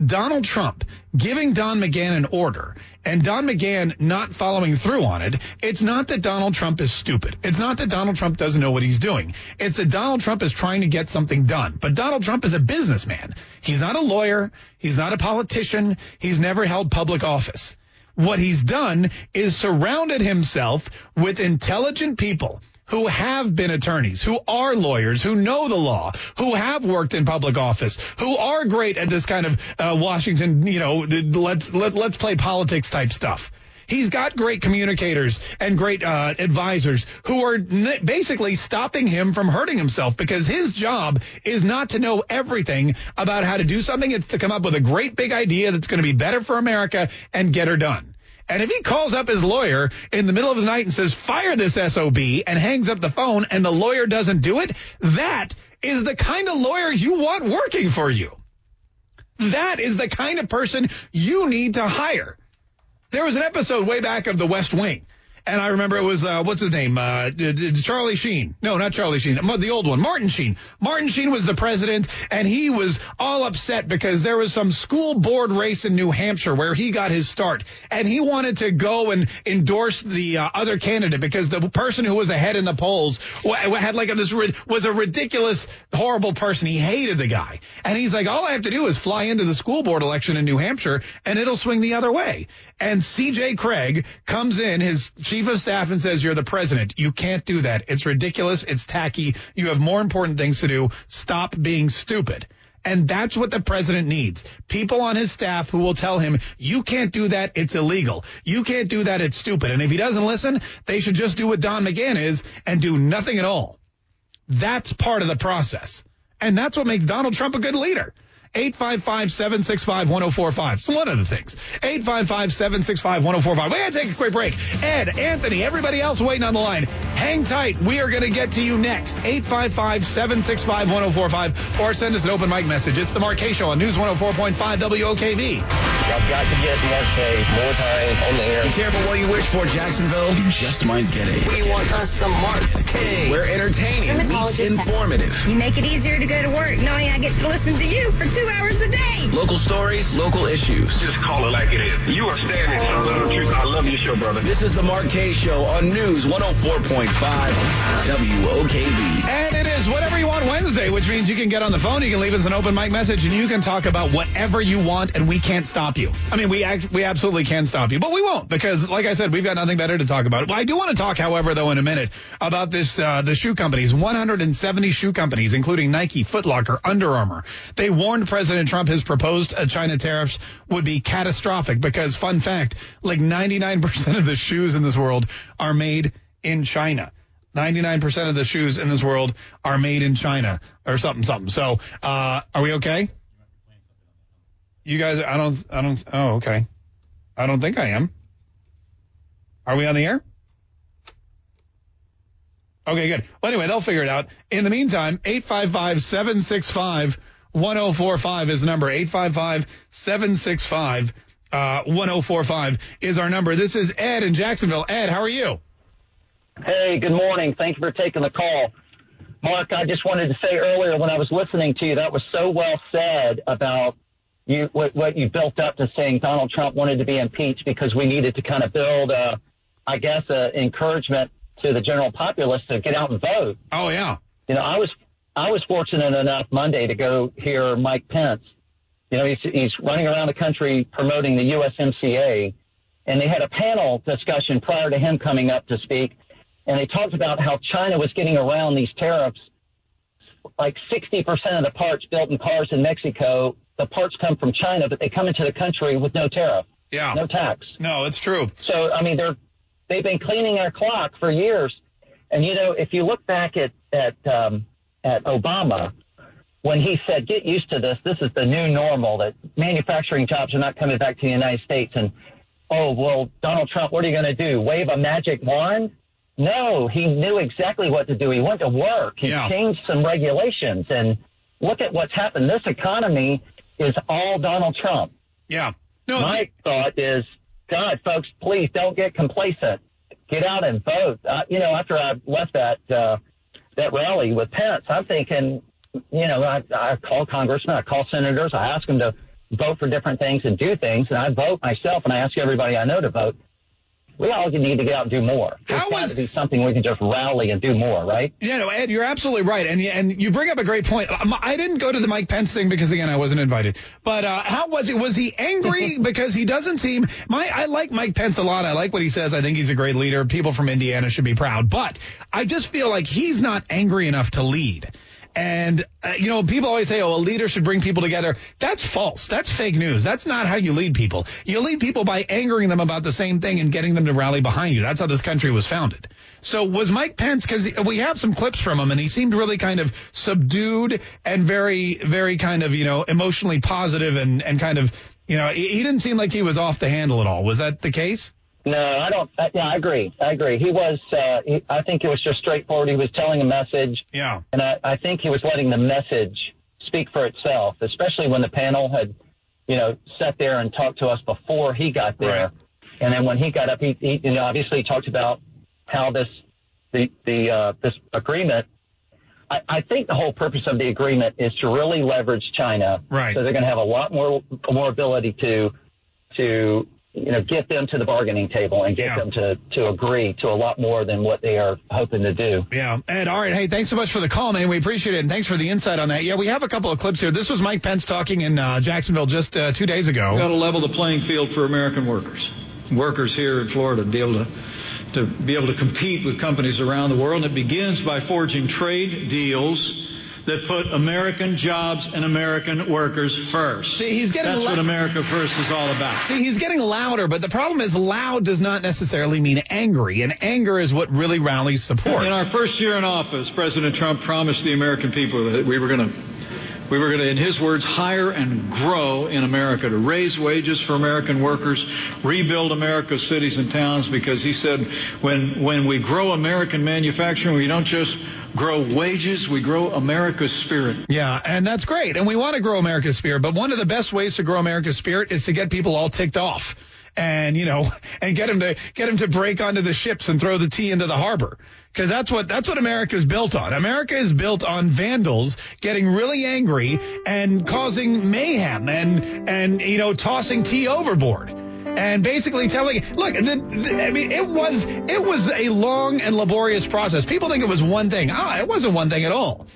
Donald Trump giving Don McGahn an order and Don McGahn not following through on it, it's not that Donald Trump is stupid. It's not that Donald Trump doesn't know what he's doing. It's that Donald Trump is trying to get something done. But Donald Trump is a businessman. He's not a lawyer. He's not a politician. He's never held public office. What he's done is surrounded himself with intelligent people who have been attorneys, who are lawyers, who know the law, who have worked in public office, who are great at this kind of uh, Washington, you know, let's let, let's play politics type stuff. He's got great communicators and great uh, advisors who are n- basically stopping him from hurting himself because his job is not to know everything about how to do something. It's to come up with a great big idea that's going to be better for America and get her done. And if he calls up his lawyer in the middle of the night and says, fire this SOB and hangs up the phone and the lawyer doesn't do it, that is the kind of lawyer you want working for you. That is the kind of person you need to hire. There was an episode way back of The West Wing and I remember it was uh, what's his name, uh, Charlie Sheen. No, not Charlie Sheen, the old one, Martin Sheen. Martin Sheen was the president, and he was all upset because there was some school board race in New Hampshire where he got his start, and he wanted to go and endorse the uh, other candidate because the person who was ahead in the polls had like this was a ridiculous, horrible person. He hated the guy, and he's like, all I have to do is fly into the school board election in New Hampshire, and it'll swing the other way. And C.J. Cregg comes in, his chief of staff, and says, You're the president. You can't do that. It's ridiculous. It's tacky. You have more important things to do. Stop being stupid. And that's what the president needs. People on his staff who will tell him, you can't do that. It's illegal. You can't do that. It's stupid. And if he doesn't listen, they should just do what Don McGahn is and do nothing at all. That's part of the process. And that's what makes Donald Trump a good leader. 855-765-1045. It's one oh of the things. 855-765-1045. We gotta take a quick break. Ed, Anthony, everybody else waiting on the line. Hang tight. We are gonna get to you next. 855-765-1045 or send us an open mic message. It's the Mark Kaye Show on News 104.5 WOKV. I've got to get Mark Kaye more time on the air. Be careful what you wish for, Jacksonville. You just might get it. We want us some Mark Kaye. We're entertaining, meets informative. You make it easier to go to work knowing I get to listen to you for two hours a day. Local stories, local issues. Just call it like it is. You are standing solid on truth. I love your show, brother. This is the Mark Kaye Show on News 104.5 WOKV. And it is whatever you want Wednesday, which means you can get on the phone, you can leave us an open mic message, and you can talk about whatever you want, and we can't stop you. I mean, we act, we absolutely can stop you, but we won't because, like I said, we've got nothing better to talk about. I do want to talk, however, though, in a minute about this uh, the shoe companies, 170 shoe companies, including Nike, Foot Locker, Under Armour. They warned President Trump has proposed uh, China tariffs would be catastrophic because, fun fact, like 99% of the shoes in this world are made in China. 99% of the shoes in this world are made in China or something, something. So, uh, are we okay? You guys, I don't, I don't, oh, okay. I don't think I am. Are we on the air? Okay, good. Well, anyway, they'll figure it out. In the meantime, 855 765 1045 is the number. 855 765 uh, 1045 is our number. This is Ed in Jacksonville. Ed, how are you? Hey, good morning. Thank you for taking the call. Mark, I just wanted to say earlier when I was listening to you, that was so well said about you, what, what you built up to saying Donald Trump wanted to be impeached because we needed to kind of build, a, I guess, a encouragement to the general populace to get out and vote. Oh, yeah. You know, I was, I was fortunate enough Monday to go hear Mike Pence. You know, he's, he's running around the country promoting the USMCA and they had a panel discussion prior to him coming up to speak and they talked about how China was getting around these tariffs. Like 60% of the parts built in cars in Mexico, the parts come from China, but they come into the country with no tariff. Yeah. No tax. No, it's true. So, I mean, they're, they've been cleaning our clock for years. And, you know, if you look back at, at, um, at Obama, when he said, get used to this, this is the new normal, that manufacturing jobs are not coming back to the United States. And, oh, well, Donald Trump, what are you going to do? Wave a magic wand? No, he knew exactly what to do. He went to work. He Yeah. changed some regulations. And look at what's happened. This economy is all Donald Trump. Yeah. No, My thought is, God, folks, please don't get complacent. Get out and vote. Uh, you know, after I left that uh, that rally with Pence, I'm thinking, you know, I, I call congressmen, I call senators, I ask them to vote for different things and do things, and I vote myself, and I ask everybody I know to vote. We all need to get out and do more. There's How got is- to be something we can just rally and do more, right? Yeah, no, Ed, you're absolutely right, and and you bring up a great point. Um, I didn't go to the Mike Pence thing because again I wasn't invited. But uh, how was he? Was he angry because he doesn't seem? My I like Mike Pence a lot. I like what he says. I think he's a great leader. People from Indiana should be proud. But I just feel like he's not angry enough to lead. And, uh, you know, people always say, oh, a leader should bring people together. That's false. That's fake news. That's not how you lead people. You lead people by angering them about the same thing and getting them to rally behind you. That's how this country was founded. So was Mike Pence, because we have some clips from him and he seemed really kind of subdued and very, very kind of, you know, emotionally positive and, and kind of, you know, he, he didn't seem like he was off the handle at all. Was that the case? No, I don't. Uh, yeah, I agree. I agree. He was. Uh, he, I think it was just straightforward. He was telling a message. Yeah. And I, I think he was letting the message speak for itself, especially when the panel had, you know, sat there and talked to us before he got there. Right. And then when he got up, he, he you know, obviously talked about how this, the, the, uh, this agreement. I, I think the whole purpose of the agreement is to really leverage China. Right. So they're going to have a lot more, more ability to, to, you know, get them to the bargaining table and get Yeah. them to, to agree to a lot more than what they are hoping to do. Yeah. Ed, all right. Hey, thanks so much for the call, man. We appreciate it. And thanks for the insight on that. Yeah, we have a couple of clips here. This was Mike Pence talking in uh, Jacksonville just uh, two days ago. We've got to level the playing field for American workers. Workers here in Florida to be able to to be able to compete with companies around the world. And it begins by forging trade deals that put American jobs and American workers first. See, he's getting That's le- what America First is all about. See, he's getting louder, but the problem is loud does not necessarily mean angry, and anger is what really rallies support. In our first year in office, President Trump promised the American people that we were going to we were going to, in his words, hire and grow in America to raise wages for American workers, rebuild America's cities and towns, because he said when, when we grow American manufacturing, we don't just grow wages, we grow America's spirit. Yeah, and that's great. And we want to grow America's spirit, but one of the best ways to grow America's spirit is to get people all ticked off. And you know, and get them to get them to break onto the ships and throw the tea into the harbor, because that's what that's what America is built on. America is built on vandals getting really angry and causing mayhem and and you know tossing tea overboard and basically telling look the, the, i mean it was it was a long and laborious process. People think it was one thing. Ah it wasn't one thing at all.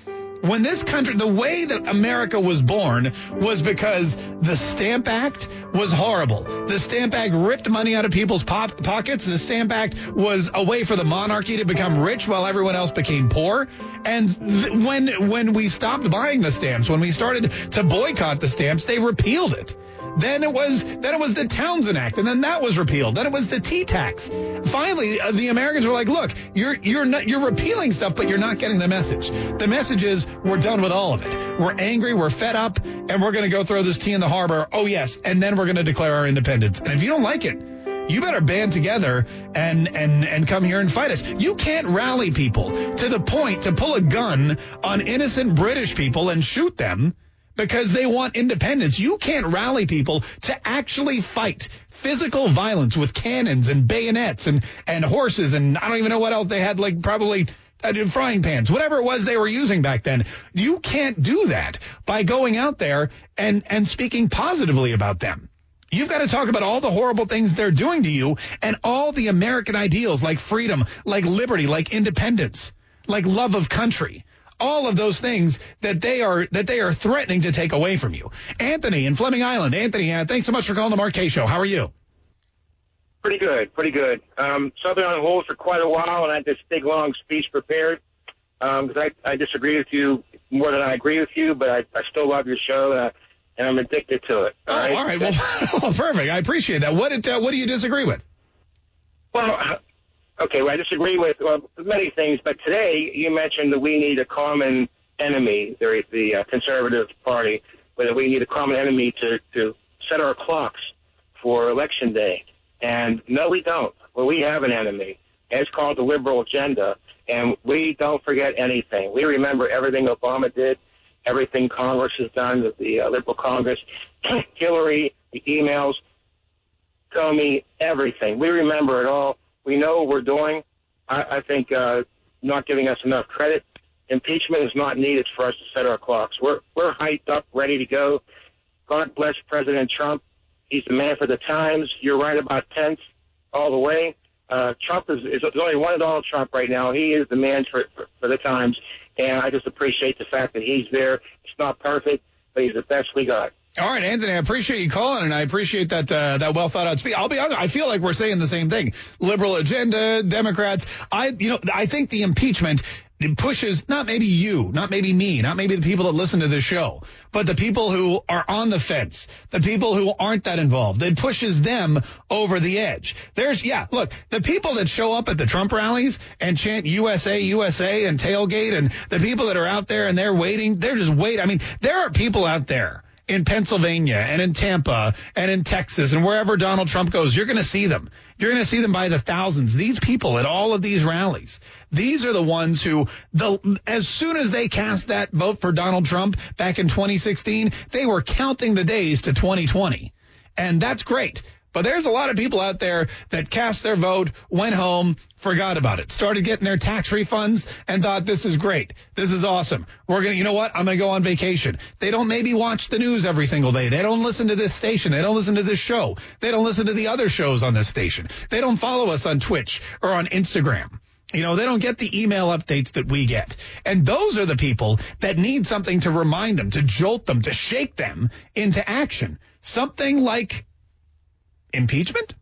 When this country the way that america was born was because the stamp act was horrible. The stamp act ripped money out of people's pop- pockets. The stamp act was a way for the monarchy to become rich while everyone else became poor. And th- when when we stopped buying the stamps when we started to boycott the stamps they repealed it then it was then it was the Townshend Act, and then that was repealed. Then it was the tea tax. Finally, uh, the Americans were like, "Look, you're you're not you're repealing stuff, but you're not getting the message. The message is we're done with all of it. We're angry, we're fed up, and we're going to go throw this tea in the harbor. Oh yes, and then we're going to declare our independence. And if you don't like it." You better band together and, and, and come here and fight us. You can't rally people to the point to pull a gun on innocent British people and shoot them because they want independence. You can't rally people to actually fight physical violence with cannons and bayonets and, and horses and I don't even know what else they had, like probably uh, frying pans, whatever it was they were using back then. You can't do that by going out there and, and speaking positively about them. You've got to talk about all the horrible things they're doing to you and all the American ideals like freedom, like liberty, like independence, like love of country all of those things that they are that they are threatening to take away from you. Anthony in Fleming Island. Anthony, uh, thanks so much for calling the Mark Show. How are you? Pretty good, pretty good. Um, so I've been on hold for quite a while, and I had this big long speech prepared because I, I disagree with you more than I agree with you, but I, I still love your show, and, I, and I'm addicted to it. Oh, all right. Well, well, perfect. I appreciate that. What did, uh, what do you disagree with? Well, okay, well, I disagree with well, many things, but today you mentioned that we need a common enemy, the, the uh, Conservative Party, but we need a common enemy to, to set our clocks for Election Day. And no, we don't. Well, we have an enemy. It's called the liberal agenda. And we don't forget anything. We remember everything Obama did, everything Congress has done, the uh, liberal Congress, Hillary, the emails, Comey, everything. We remember it all. We know what we're doing. I, I think uh, not giving us enough credit. Impeachment is not needed for us to set our clocks. We're we're hyped up, ready to go. God bless President Trump. He's the man for the times. You're right about Pence all the way. Uh, Trump is, is only one Donald Trump right now. He is the man for, for for the times, and I just appreciate the fact that he's there. It's not perfect, but he's the best we got. All right, Anthony, I appreciate you calling, and I appreciate that uh, that well thought out speech. I'll be honest, I feel like we're saying the same thing. Liberal agenda, Democrats. I, you know, I think the impeachment pushes not maybe you, not maybe me, not maybe the people that listen to this show, but the people who are on the fence, the people who aren't that involved. It pushes them over the edge. There's, yeah, look, the people that show up at the Trump rallies and chant USA, USA and tailgate and the people that are out there and they're waiting, they're just waiting. I mean, there are people out there in Pennsylvania and in Tampa and in Texas and wherever Donald Trump goes, you're going to see them. You're going to see them by the thousands. These people at all of these rallies, these are the ones who, the, as soon as they cast that vote for Donald Trump back in 2016, they were counting the days to 2020. And that's great. But there's a lot of people out there that cast their vote, went home, forgot about it, started getting their tax refunds and thought this is great. This is awesome. We're going to, you know what? I'm going to go on vacation. They don't maybe watch the news every single day. They don't listen to this station. They don't listen to this show. They don't listen to the other shows on this station. They don't follow us on Twitch or on Instagram. You know, they don't get the email updates that we get. And those are the people that need something to remind them, to jolt them, to shake them into action. Something like impeachment?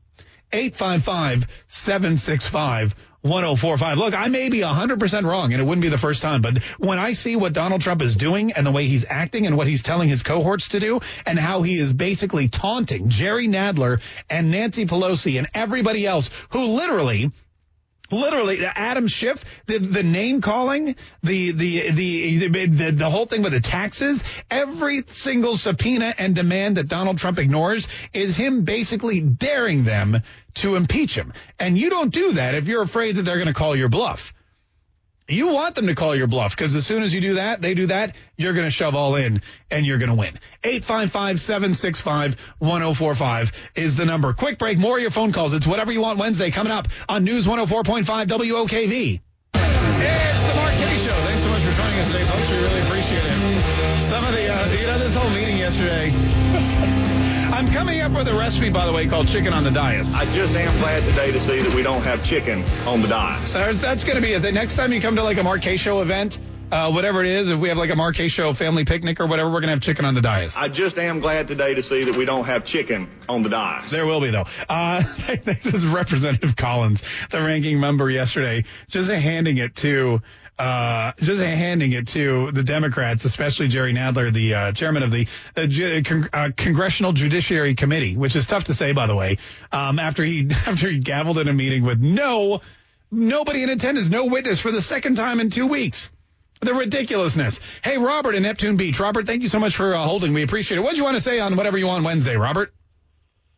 855-765-1045. Look, I may be 100% wrong and it wouldn't be the first time, but when I see what Donald Trump is doing and the way he's acting and what he's telling his cohorts to do and how he is basically taunting Jerry Nadler and Nancy Pelosi and everybody else who literally literally the Adam Schiff, the, the name calling, the, the, the, the, the whole thing with the taxes, every single subpoena and demand that Donald Trump ignores is him basically daring them to impeach him. And you don't do that if you're afraid that they're going to call your bluff. You want them to call your bluff because as soon as you do that, they do that, you're going to shove all in and you're going to win. 855-765-1045 is the number. Quick break, more of your phone calls. It's whatever you want Wednesday coming up on News 104.5 WOKV. It's the Mark Kaye Show. Thanks so much for joining us today, folks. We really appreciate it. Some of the, uh, you know, this whole meeting yesterday. I'm coming up with a recipe, by the way, called chicken on the dais. I just am glad today to see that we don't have chicken on the dais. So that's going to be it. The next time you come to like a Mark Show event, uh, whatever it is, if we have like a Mark Show family picnic or whatever, we're going to have chicken on the dais. I just am glad today to see that we don't have chicken on the dais. There will be, though. Uh, this is Representative Collins, the ranking member yesterday, just handing it to uh, just handing it to the Democrats, especially Jerry Nadler, the uh, chairman of the uh, G- Con- uh, Congressional Judiciary Committee, which is tough to say, by the way. Um, after he after he gavelled in a meeting with no nobody in attendance, no witness for the second time in two weeks. The ridiculousness. Hey, Robert in Neptune Beach. Robert, thank you so much for uh, holding. We appreciate it. What do you want to say on whatever you want Wednesday, Robert?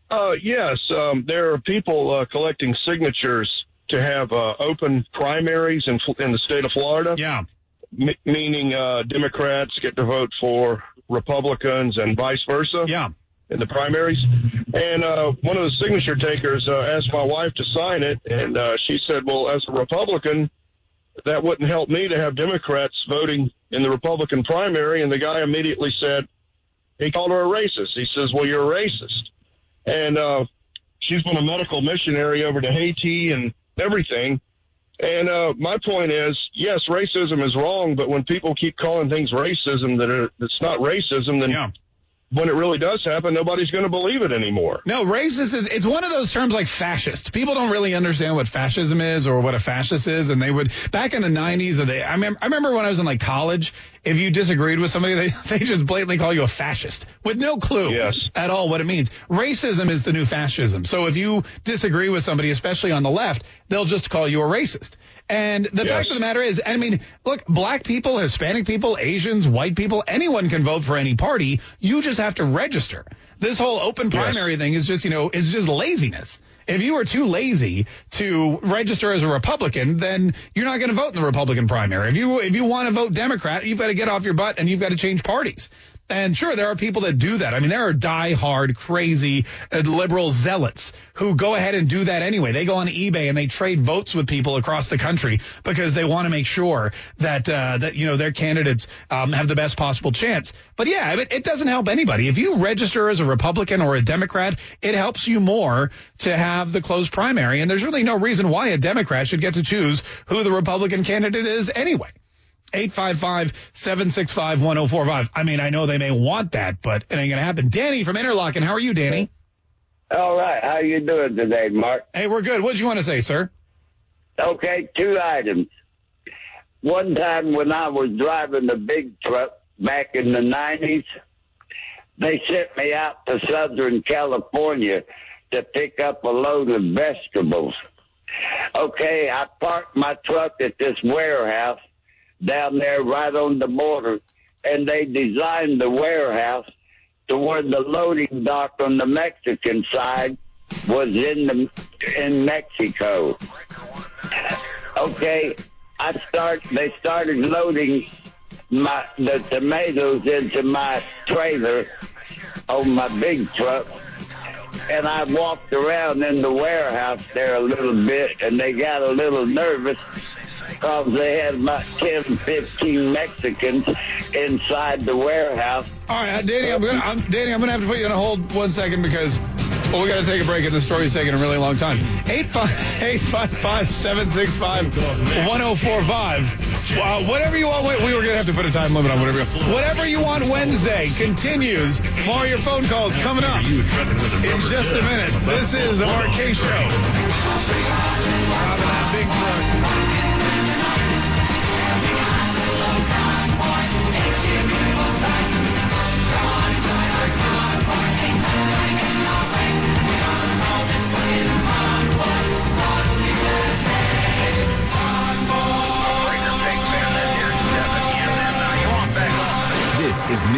Uh, yes, um, there are people uh, collecting signatures to have uh, open primaries in in the state of Florida. Yeah, M- meaning uh, Democrats get to vote for Republicans and vice versa. Yeah. In the primaries, and uh, one of the signature takers uh, asked my wife to sign it, and uh, she said, "Well, as a Republican, that wouldn't help me to have Democrats voting in the Republican primary." And the guy immediately said, he called her a racist. He says, "Well, you're a racist," and uh, she's been a medical missionary over to Haiti and everything. And uh, my point is, yes, racism is wrong, but when people keep calling things racism that are, that's not racism, then yeah. When it really does happen, nobody's going to believe it anymore. No, racist is it's one of those terms like fascist. People don't really understand what fascism is or what a fascist is, and they would back in the '90s or they. I remember, I remember when I was in like college. If you disagreed with somebody, they they just blatantly call you a fascist with no clue yes. at all what it means. Racism is the new fascism. So if you disagree with somebody, especially on the left, they'll just call you a racist. And the yes. fact of the matter is, I mean, look, black people, Hispanic people, Asians, white people, anyone can vote for any party. You just have to register. This whole open primary yes. thing is just, you know, is just laziness. If you are too lazy to register as a Republican, then you're not going to vote in the Republican primary. If you if you want to vote Democrat, you've got to get off your butt and you've got to change parties. And sure, there are people that do that. I mean, there are die-hard, crazy uh, liberal zealots who go ahead and do that anyway. They go on eBay and they trade votes with people across the country because they want to make sure that uh, that you know their candidates um, have the best possible chance. But yeah, it, it doesn't help anybody. If you register as a Republican or a Democrat, it helps you more to have the closed primary. And there's really no reason why a Democrat should get to choose who the Republican candidate is anyway. 855-765-1045. I mean, I know they may want that, but it ain't going to happen. Danny from Interlachen. How are you, Danny? All right. How you doing today, Mark? Hey, we're good. What did you want to say, sir? Okay, two items. One time when I was driving the big truck back in the 90s, they sent me out to Southern California to pick up a load of vegetables. Okay, I parked my truck at this warehouse down there right on the border, and they designed the warehouse to where the loading dock on the Mexican side was in the in Mexico. Okay, I start. They started loading my the tomatoes into my trailer on my big truck, and I walked around in the warehouse there a little bit, and they got a little nervous because they had about 10, 15 Mexicans inside the warehouse. All right, Danny, I'm gonna, I'm, Danny, I'm gonna have to put you on hold one second because well, we got to take a break, and the story's taking a really long time. 855-765-1045. Uh, whatever you want. Wait, we were going to have to put a time limit on whatever you want. Whatever you want Wednesday continues. More of your phone calls coming up in just a minute. This is the Mark Kaye Show. Driving that big truck.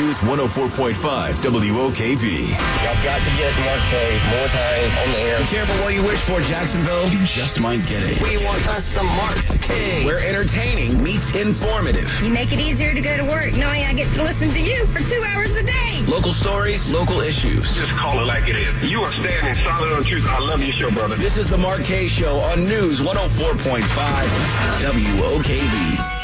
News 104.5 WOKV. Y'all got to get Mark Kaye more time on the air. Be careful what you wish for, Jacksonville. You just might get it. We want us some Mark Kaye. Where entertaining meets informative. You make it easier to go to work knowing I get to listen to you for two hours a day. Local stories, local issues. Just call it like it is. You are standing solid on truth. I love your show, brother. This is the Mark Kaye Show on News 104.5 WOKV.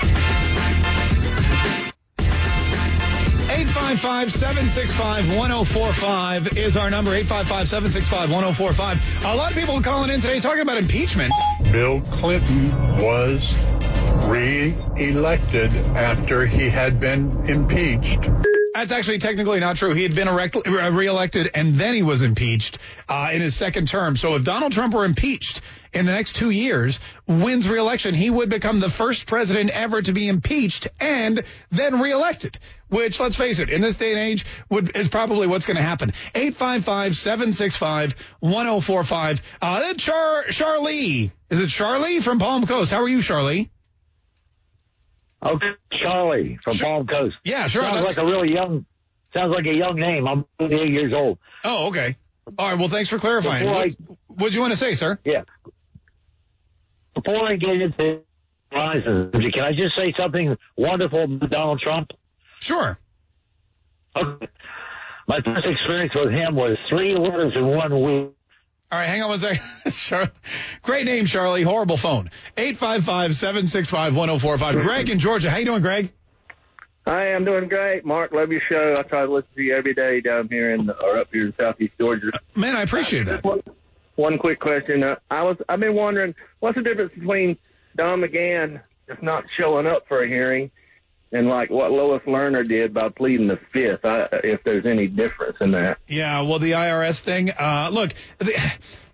855-765-1045 is our number. 855-765-1045. A lot of people calling in today talking about impeachment. Bill Clinton was re-elected after he had been impeached. That's actually technically not true. He had been erect, uh, reelected and then he was impeached uh, in his second term. So if Donald Trump were impeached in the next two years, wins reelection, he would become the first president ever to be impeached and then reelected. Which, let's face it, in this day and age, would is probably what's going to happen. 855-765-1045. Uh, then Char Charlie. Is it Charlie from Palm Coast? How are you, Charlie? Okay, Charlie from Palm Coast. Yeah, sure. Sounds like a really young. Sounds like a young name. I'm 28 years old. Oh, okay. All right. Well, thanks for clarifying. What, I- what'd you want to say, sir? Yeah. Before I get into rises, can I just say something wonderful about Donald Trump? Sure. Okay. My first experience with him was three letters in one week. All right, hang on one second. Char- Great name, Charlie. Horrible phone. 855-765-1045. Greg in Georgia. How you doing, Greg? Hi, I'm doing great. Mark, love your show. I try to listen to you every day down here in or up here in Southeast Georgia. Man, I appreciate that. One, one quick question. Uh, I was I've been wondering what's the difference between Don McGahn just not showing up for a hearing and like what Lois Lerner did by pleading the fifth. I, if there's any difference in that. Yeah, well, the IRS thing. Uh, look, the,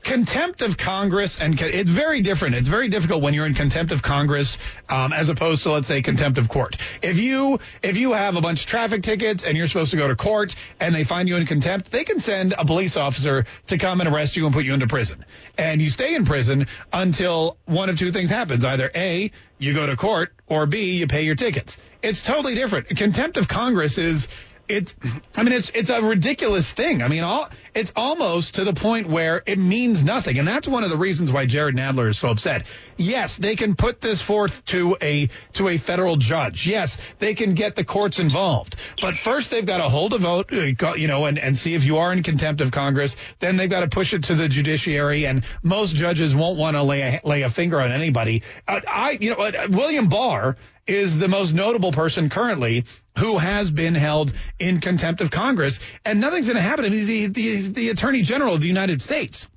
contempt of Congress and it's very different. It's very difficult when you're in contempt of Congress um, as opposed to let's say contempt of court. If you if you have a bunch of traffic tickets and you're supposed to go to court and they find you in contempt, they can send a police officer to come and arrest you and put you into prison. And you stay in prison until one of two things happens: either a you go to court or b you pay your tickets. It's totally different. Contempt of Congress is it's I mean it's it's a ridiculous thing. I mean all it's almost to the point where it means nothing. And that's one of the reasons why Jared Nadler is so upset. Yes, they can put this forth to a to a federal judge. Yes, they can get the courts involved. But first they've got to hold a vote, uh, you know, and, and see if you are in contempt of Congress. Then they've got to push it to the judiciary and most judges won't want to lay a, lay a finger on anybody. Uh, I you know uh, William Barr is the most notable person currently who has been held in contempt of Congress, and nothing's going to happen. I mean, he's he's the Attorney General of the United States.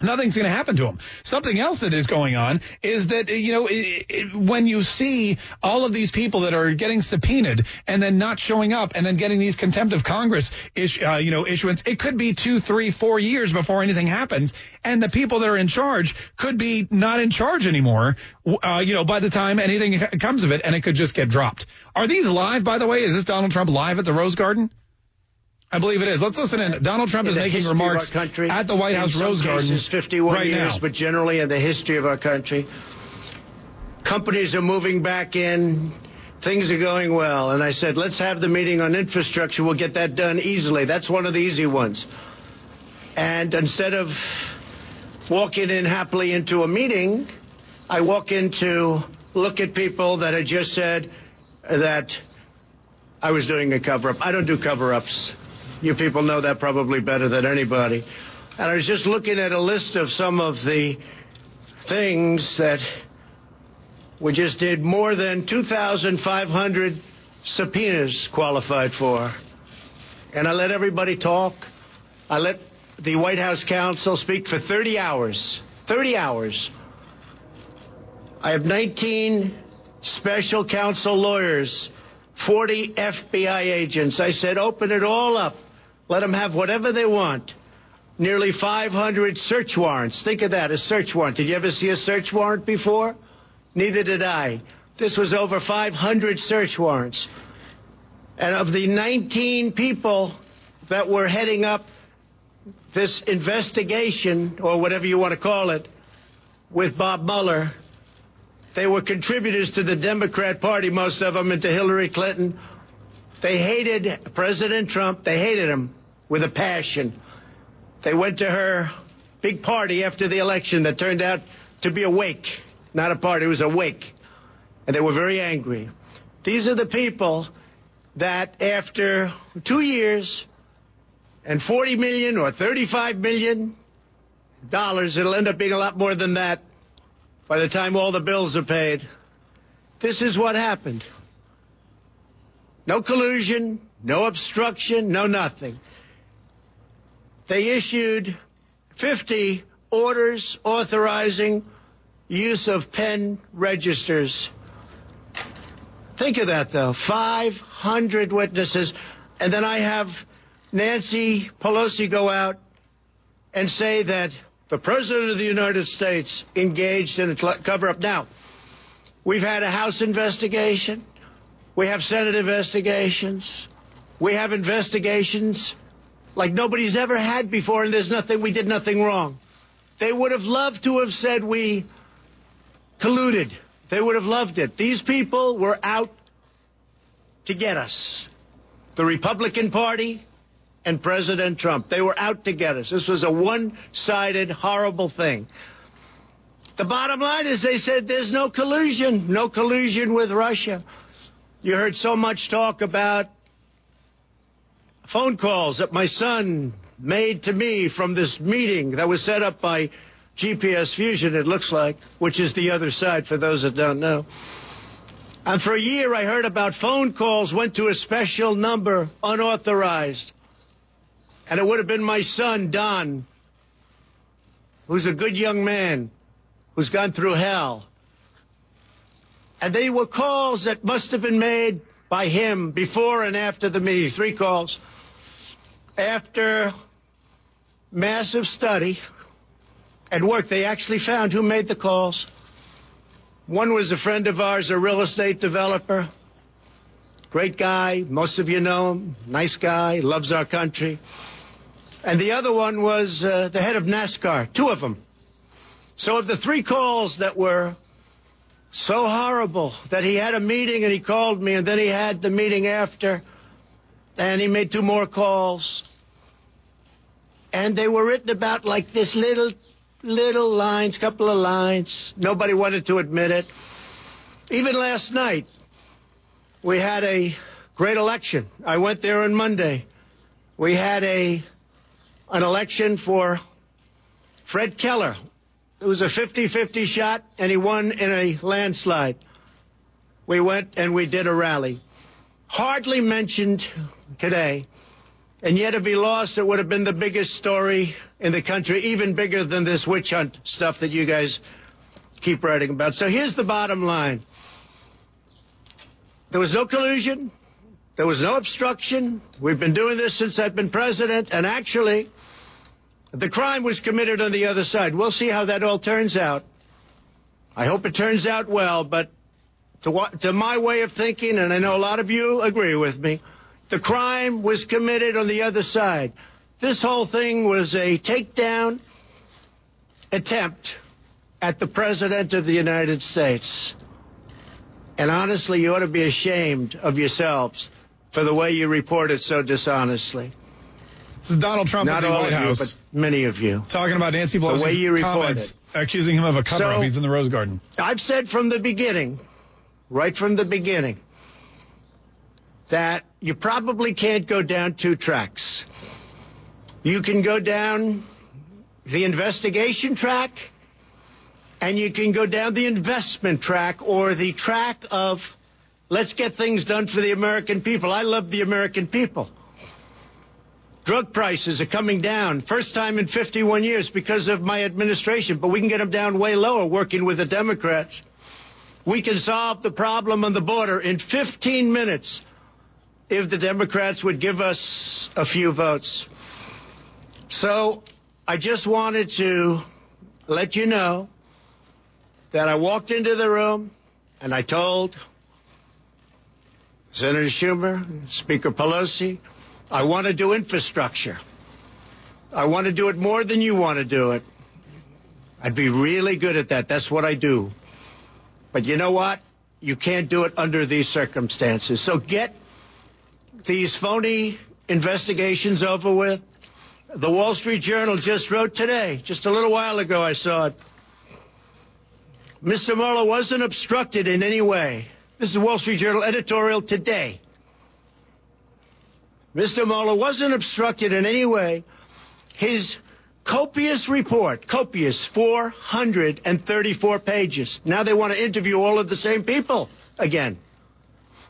Nothing's going to happen to him. Something else that is going on is that, you know, it, it, when you see all of these people that are getting subpoenaed and then not showing up and then getting these contempt of Congress, ish, uh, you know, issuance, it could be two, three, four years before anything happens. And the people that are in charge could be not in charge anymore, uh, you know, by the time anything comes of it and it could just get dropped. Are these live, by the way? Is this Donald Trump live at the Rose Garden? I believe it is. Let's listen in. Donald Trump in is making remarks country, at the White House Rose Garden. 51 right years, now. but generally in the history of our country. Companies are moving back in. Things are going well. And I said, let's have the meeting on infrastructure. We'll get that done easily. That's one of the easy ones. And instead of walking in happily into a meeting, I walk in to look at people that had just said that I was doing a cover up. I don't do cover ups. You people know that probably better than anybody. And I was just looking at a list of some of the things that we just did more than 2,500 subpoenas qualified for. And I let everybody talk. I let the White House counsel speak for 30 hours. 30 hours. I have 19 special counsel lawyers, 40 FBI agents. I said, open it all up. Let them have whatever they want. Nearly 500 search warrants. Think of that, a search warrant. Did you ever see a search warrant before? Neither did I. This was over 500 search warrants. And of the 19 people that were heading up this investigation, or whatever you want to call it, with Bob Mueller, they were contributors to the Democrat Party, most of them, and to Hillary Clinton. They hated President Trump. They hated him with a passion. They went to her big party after the election that turned out to be a wake. Not a party, it was a wake. And they were very angry. These are the people that after two years and 40 million or 35 million dollars, it'll end up being a lot more than that by the time all the bills are paid. This is what happened. No collusion, no obstruction, no nothing. They issued 50 orders authorizing use of pen registers. Think of that, though. 500 witnesses. And then I have Nancy Pelosi go out and say that the President of the United States engaged in a cover up. Now, we've had a House investigation. We have Senate investigations. We have investigations like nobody's ever had before, and there's nothing, we did nothing wrong. They would have loved to have said we colluded. They would have loved it. These people were out to get us. The Republican Party and President Trump. They were out to get us. This was a one sided, horrible thing. The bottom line is they said there's no collusion, no collusion with Russia. You heard so much talk about phone calls that my son made to me from this meeting that was set up by GPS Fusion, it looks like, which is the other side for those that don't know. And for a year, I heard about phone calls went to a special number, unauthorized. And it would have been my son, Don, who's a good young man, who's gone through hell. And they were calls that must have been made by him before and after the meeting. Three calls. After massive study and work, they actually found who made the calls. One was a friend of ours, a real estate developer. Great guy. Most of you know him. Nice guy. Loves our country. And the other one was uh, the head of NASCAR. Two of them. So of the three calls that were so horrible that he had a meeting and he called me and then he had the meeting after, and he made two more calls. And they were written about like this little, little lines, couple of lines. Nobody wanted to admit it. Even last night, we had a great election. I went there on Monday. We had a an election for Fred Keller. It was a 50-50 shot, and he won in a landslide. We went and we did a rally. Hardly mentioned today. And yet, if he lost, it would have been the biggest story in the country, even bigger than this witch hunt stuff that you guys keep writing about. So here's the bottom line. There was no collusion. There was no obstruction. We've been doing this since I've been president, and actually, the crime was committed on the other side. We'll see how that all turns out. I hope it turns out well, but to, to my way of thinking, and I know a lot of you agree with me, the crime was committed on the other side. This whole thing was a takedown attempt at the President of the United States. And honestly, you ought to be ashamed of yourselves for the way you reported so dishonestly. This is Donald Trump Not at the all White of you, but many of you. Talking about Nancy Pelosi's The way you report comments, it. accusing him of a cover-up. So- He's in the Rose Garden. I've said from the beginning, right from the beginning, that you probably can't go down two tracks. You can go down the investigation track, and you can go down the investment track or the track of let's get things done for the American people. I love the American people. Drug prices are coming down, first time in 51 years because of my administration, but we can get them down way lower working with the Democrats. We can solve the problem on the border in 15 minutes if the Democrats would give us a few votes. So I just wanted to let you know that I walked into the room and I told Senator Schumer, Speaker Pelosi, I want to do infrastructure. I want to do it more than you want to do it. I'd be really good at that. That's what I do. But you know what? You can't do it under these circumstances. So get these phony investigations over with. The Wall Street Journal just wrote today, just a little while ago, I saw it. Mr. Mueller wasn't obstructed in any way. This is Wall Street Journal editorial today. Mr. Mueller wasn't obstructed in any way. His copious report, copious 434 pages. Now they want to interview all of the same people again.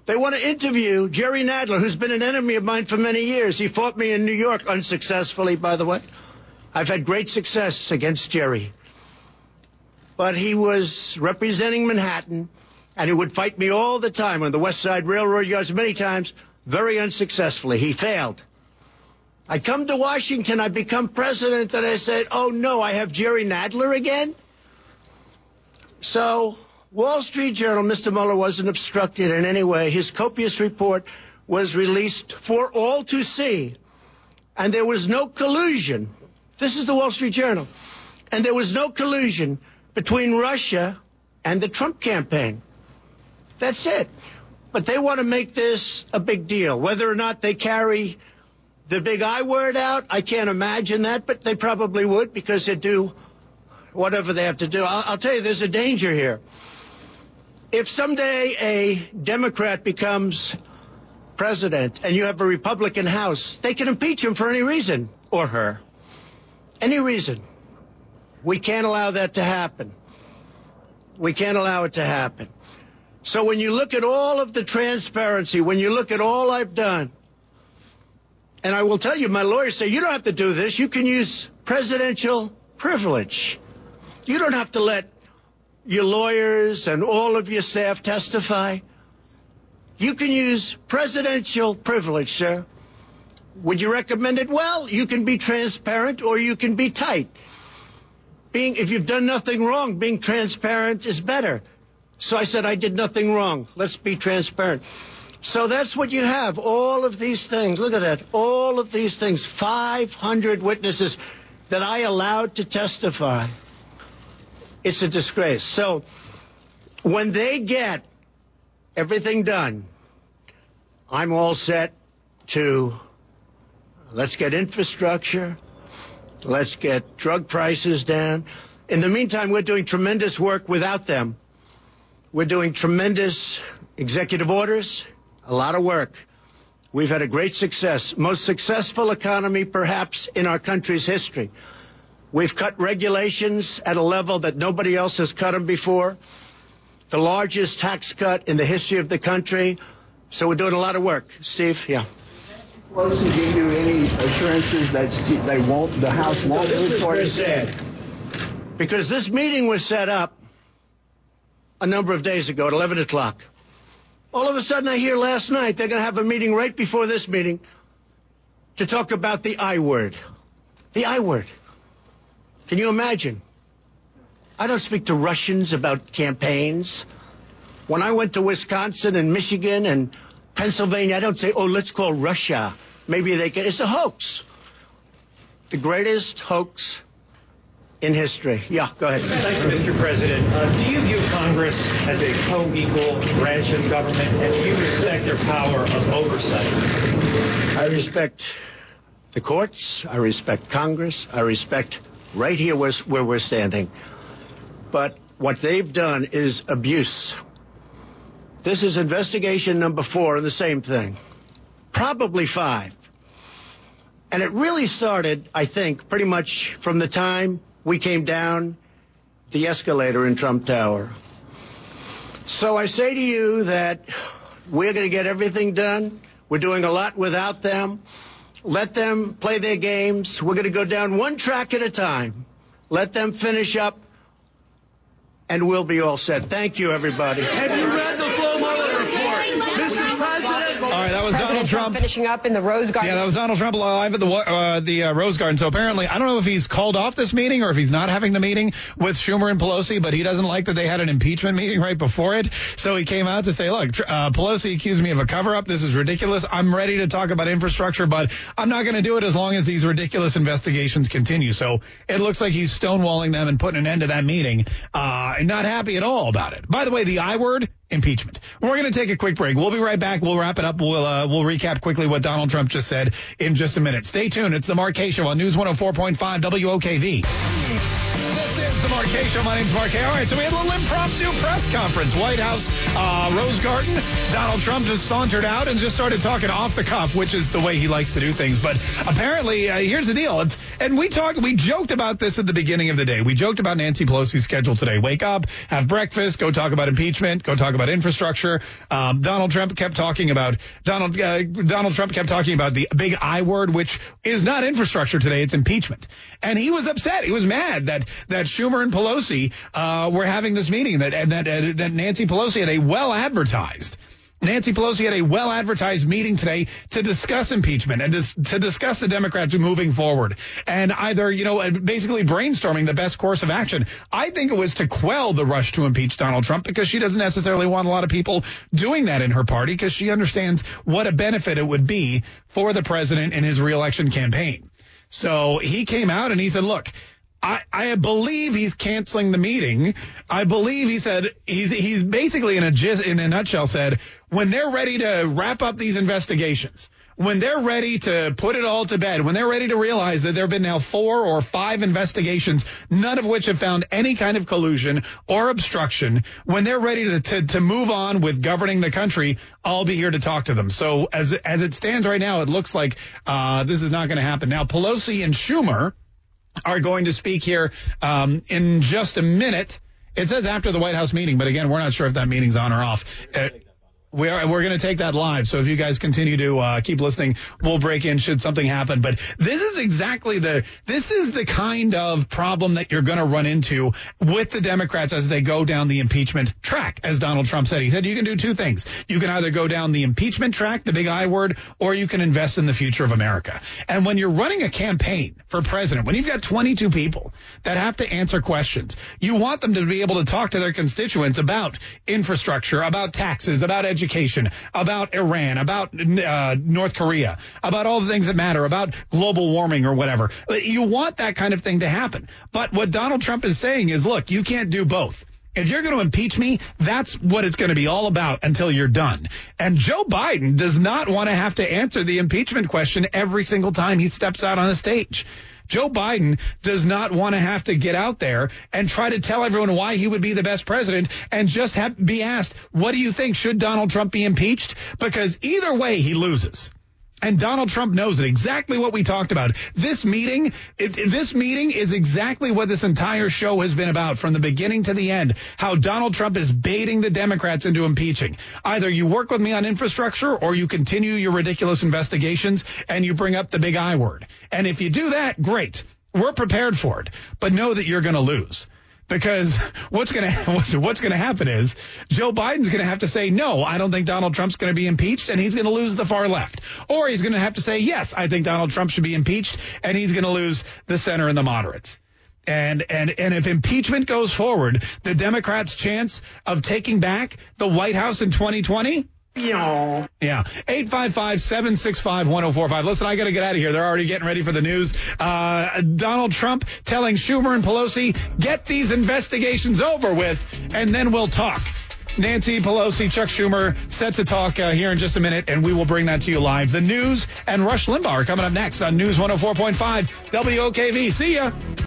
They want to interview Jerry Nadler, who's been an enemy of mine for many years. He fought me in New York unsuccessfully, by the way. I've had great success against Jerry. But he was representing Manhattan, and he would fight me all the time on the West Side Railroad yards many times, very unsuccessfully. He failed. I come to Washington, I become president, and I said, oh no, I have Jerry Nadler again? So, Wall Street Journal, Mr. Mueller wasn't obstructed in any way. His copious report was released for all to see. And there was no collusion. This is the Wall Street Journal. And there was no collusion between Russia and the Trump campaign. That's it. But they want to make this a big deal. Whether or not they carry the big I word out, I can't imagine that, but they probably would because they do whatever they have to do. I'll, I'll tell you, there's a danger here. If someday a Democrat becomes president and you have a Republican House, they can impeach him for any reason, or her. Any reason. We can't allow that to happen. We can't allow it to happen. So when you look at all of the transparency, when you look at all I've done, and I will tell you, my lawyers say you don't have to do this. You can use presidential privilege. You don't have to let your lawyers and all of your staff testify. You can use presidential privilege, sir. Would you recommend it? Well, you can be transparent or you can be tight. Being, if you've done nothing wrong, being transparent is better. So I said, I did nothing wrong. Let's be transparent. So that's what you have. All of these things. Look at that. All of these things. 500 witnesses that I allowed to testify. It's a disgrace. So when they get everything done, I'm all set to let's get infrastructure, let's get drug prices down. In the meantime, we're doing tremendous work without them. We're doing tremendous executive orders, a lot of work. We've had a great success, most successful economy perhaps in our country's history. We've cut regulations at a level that nobody else has cut them before. The largest tax cut in the history of the country. So we're doing a lot of work. Steve, yeah. Pelosi give you any assurances that they won't, the House won't this move very sad. Because this meeting was set up a number of days ago at 11 o'clock. All of a sudden, I hear last night they're going to have a meeting right before this meeting to talk about the I word. The I word. Can you imagine? I don't speak to Russians about campaigns. When I went to Wisconsin and Michigan and Pennsylvania, I don't say, oh, let's call Russia. Maybe they can. It's a hoax. The greatest hoax in history. Yeah, go ahead. Thank you, Mr. President. Uh, do you view Congress as a co-equal branch of government, and do you respect their power of oversight? I respect the courts. I respect Congress. I respect right here where, where we're standing. But what they've done is abuse. This is investigation number four of the same thing. Probably five. And it really started, I think, pretty much from the time we came down the escalator in Trump Tower. So I say to you that we're going to get everything done. We're doing a lot without them. Let them play their games. We're going to go down one track at a time. Let them finish up, and we'll be all set. Thank you, everybody. Have you read the Flo Mueller report? Mr. President? All right, that was Donald Trump. Finishing up in the Rose Garden. Yeah, that was Donald Trump live at the uh, the uh, Rose Garden. So apparently, I don't know if he's called off this meeting or if he's not having the meeting with Schumer and Pelosi, but he doesn't like that they had an impeachment meeting right before it. So he came out to say, "Look, uh, Pelosi accused me of a cover-up. This is ridiculous. I'm ready to talk about infrastructure, but I'm not going to do it as long as these ridiculous investigations continue." So it looks like he's stonewalling them and putting an end to that meeting. Uh, and not happy at all about it. By the way, the I word impeachment. We're going to take a quick break. We'll be right back. We'll wrap it up. We'll uh, we'll recap quickly what Donald Trump just said in just a minute. Stay tuned. It's the Mark Show on News 104.5 WOKV. Is the Mark Show. My name's Mark. All right, so we had a little impromptu press conference. White House, uh, Rose Garden. Donald Trump just sauntered out and just started talking off the cuff, which is the way he likes to do things. But apparently, uh, here's the deal. It's, and we talked, we joked about this at the beginning of the day. We joked about Nancy Pelosi's schedule today. Wake up, have breakfast, go talk about impeachment, go talk about infrastructure. Um, Donald Trump kept talking about Donald. Uh, Donald Trump kept talking about the big I word, which is not infrastructure today. It's impeachment. And he was upset. He was mad that that Schumer and Pelosi uh, were having this meeting that and that uh, that Nancy Pelosi had a well advertised. Nancy Pelosi had a well advertised meeting today to discuss impeachment and to, to discuss the Democrats moving forward and either, you know, basically brainstorming the best course of action. I think it was to quell the rush to impeach Donald Trump because she doesn't necessarily want a lot of people doing that in her party because she understands what a benefit it would be for the president in his reelection campaign. So he came out and he said, look, I, I believe he's canceling the meeting. I believe he said he's he's basically in a in a nutshell said when they're ready to wrap up these investigations, when they're ready to put it all to bed, when they're ready to realize that there have been now four or five investigations, none of which have found any kind of collusion or obstruction, when they're ready to, to, to move on with governing the country, I'll be here to talk to them. So as, as it stands right now, it looks like, uh, this is not going to happen. Now, Pelosi and Schumer are going to speak here, um, in just a minute. It says after the White House meeting, but again, we're not sure if that meeting's on or off. Uh, we are, we're going to take that live. So if you guys continue to uh, keep listening, we'll break in should something happen. But this is exactly the this is the kind of problem that you're going to run into with the Democrats as they go down the impeachment track. As Donald Trump said, he said you can do two things. You can either go down the impeachment track, the big I word, or you can invest in the future of America. And when you're running a campaign for president, when you've got 22 people that have to answer questions, you want them to be able to talk to their constituents about infrastructure, about taxes, about education, about Iran, about uh, North Korea, about all the things that matter, about global warming or whatever. You want that kind of thing to happen. But what Donald Trump is saying is, look, you can't do both. If you're going to impeach me, that's what it's going to be all about until you're done. And Joe Biden does not want to have to answer the impeachment question every single time he steps out on a stage. Joe Biden does not want to have to get out there and try to tell everyone why he would be the best president and just have, be asked, what do you think? Should Donald Trump be impeached? Because either way, he loses. And Donald Trump knows it. Exactly what we talked about. This meeting, it, this meeting is exactly what this entire show has been about from the beginning to the end. How Donald Trump is baiting the Democrats into impeaching. Either you work with me on infrastructure or you continue your ridiculous investigations and you bring up the big I word. And if you do that, great. We're prepared for it. But know that you're going to lose because what's going to what's, going to happen is Joe Biden's going to have to say no, I don't think Donald Trump's going to be impeached and he's going to lose the far left. Or he's going to have to say yes, I think Donald Trump should be impeached and he's going to lose the center and the moderates. And and and if impeachment goes forward, the Democrats' chance of taking back the White House in 2020 yeah. Yeah. 855-765-1045. Listen, I got to get out of here. They're already getting ready for the news. Uh, Donald Trump telling Schumer and Pelosi, get these investigations over with, and then we'll talk. Nancy Pelosi, Chuck Schumer, set to talk uh, here in just a minute, and we will bring that to you live. The news and Rush Limbaugh are coming up next on News 104.5 WOKV. See ya.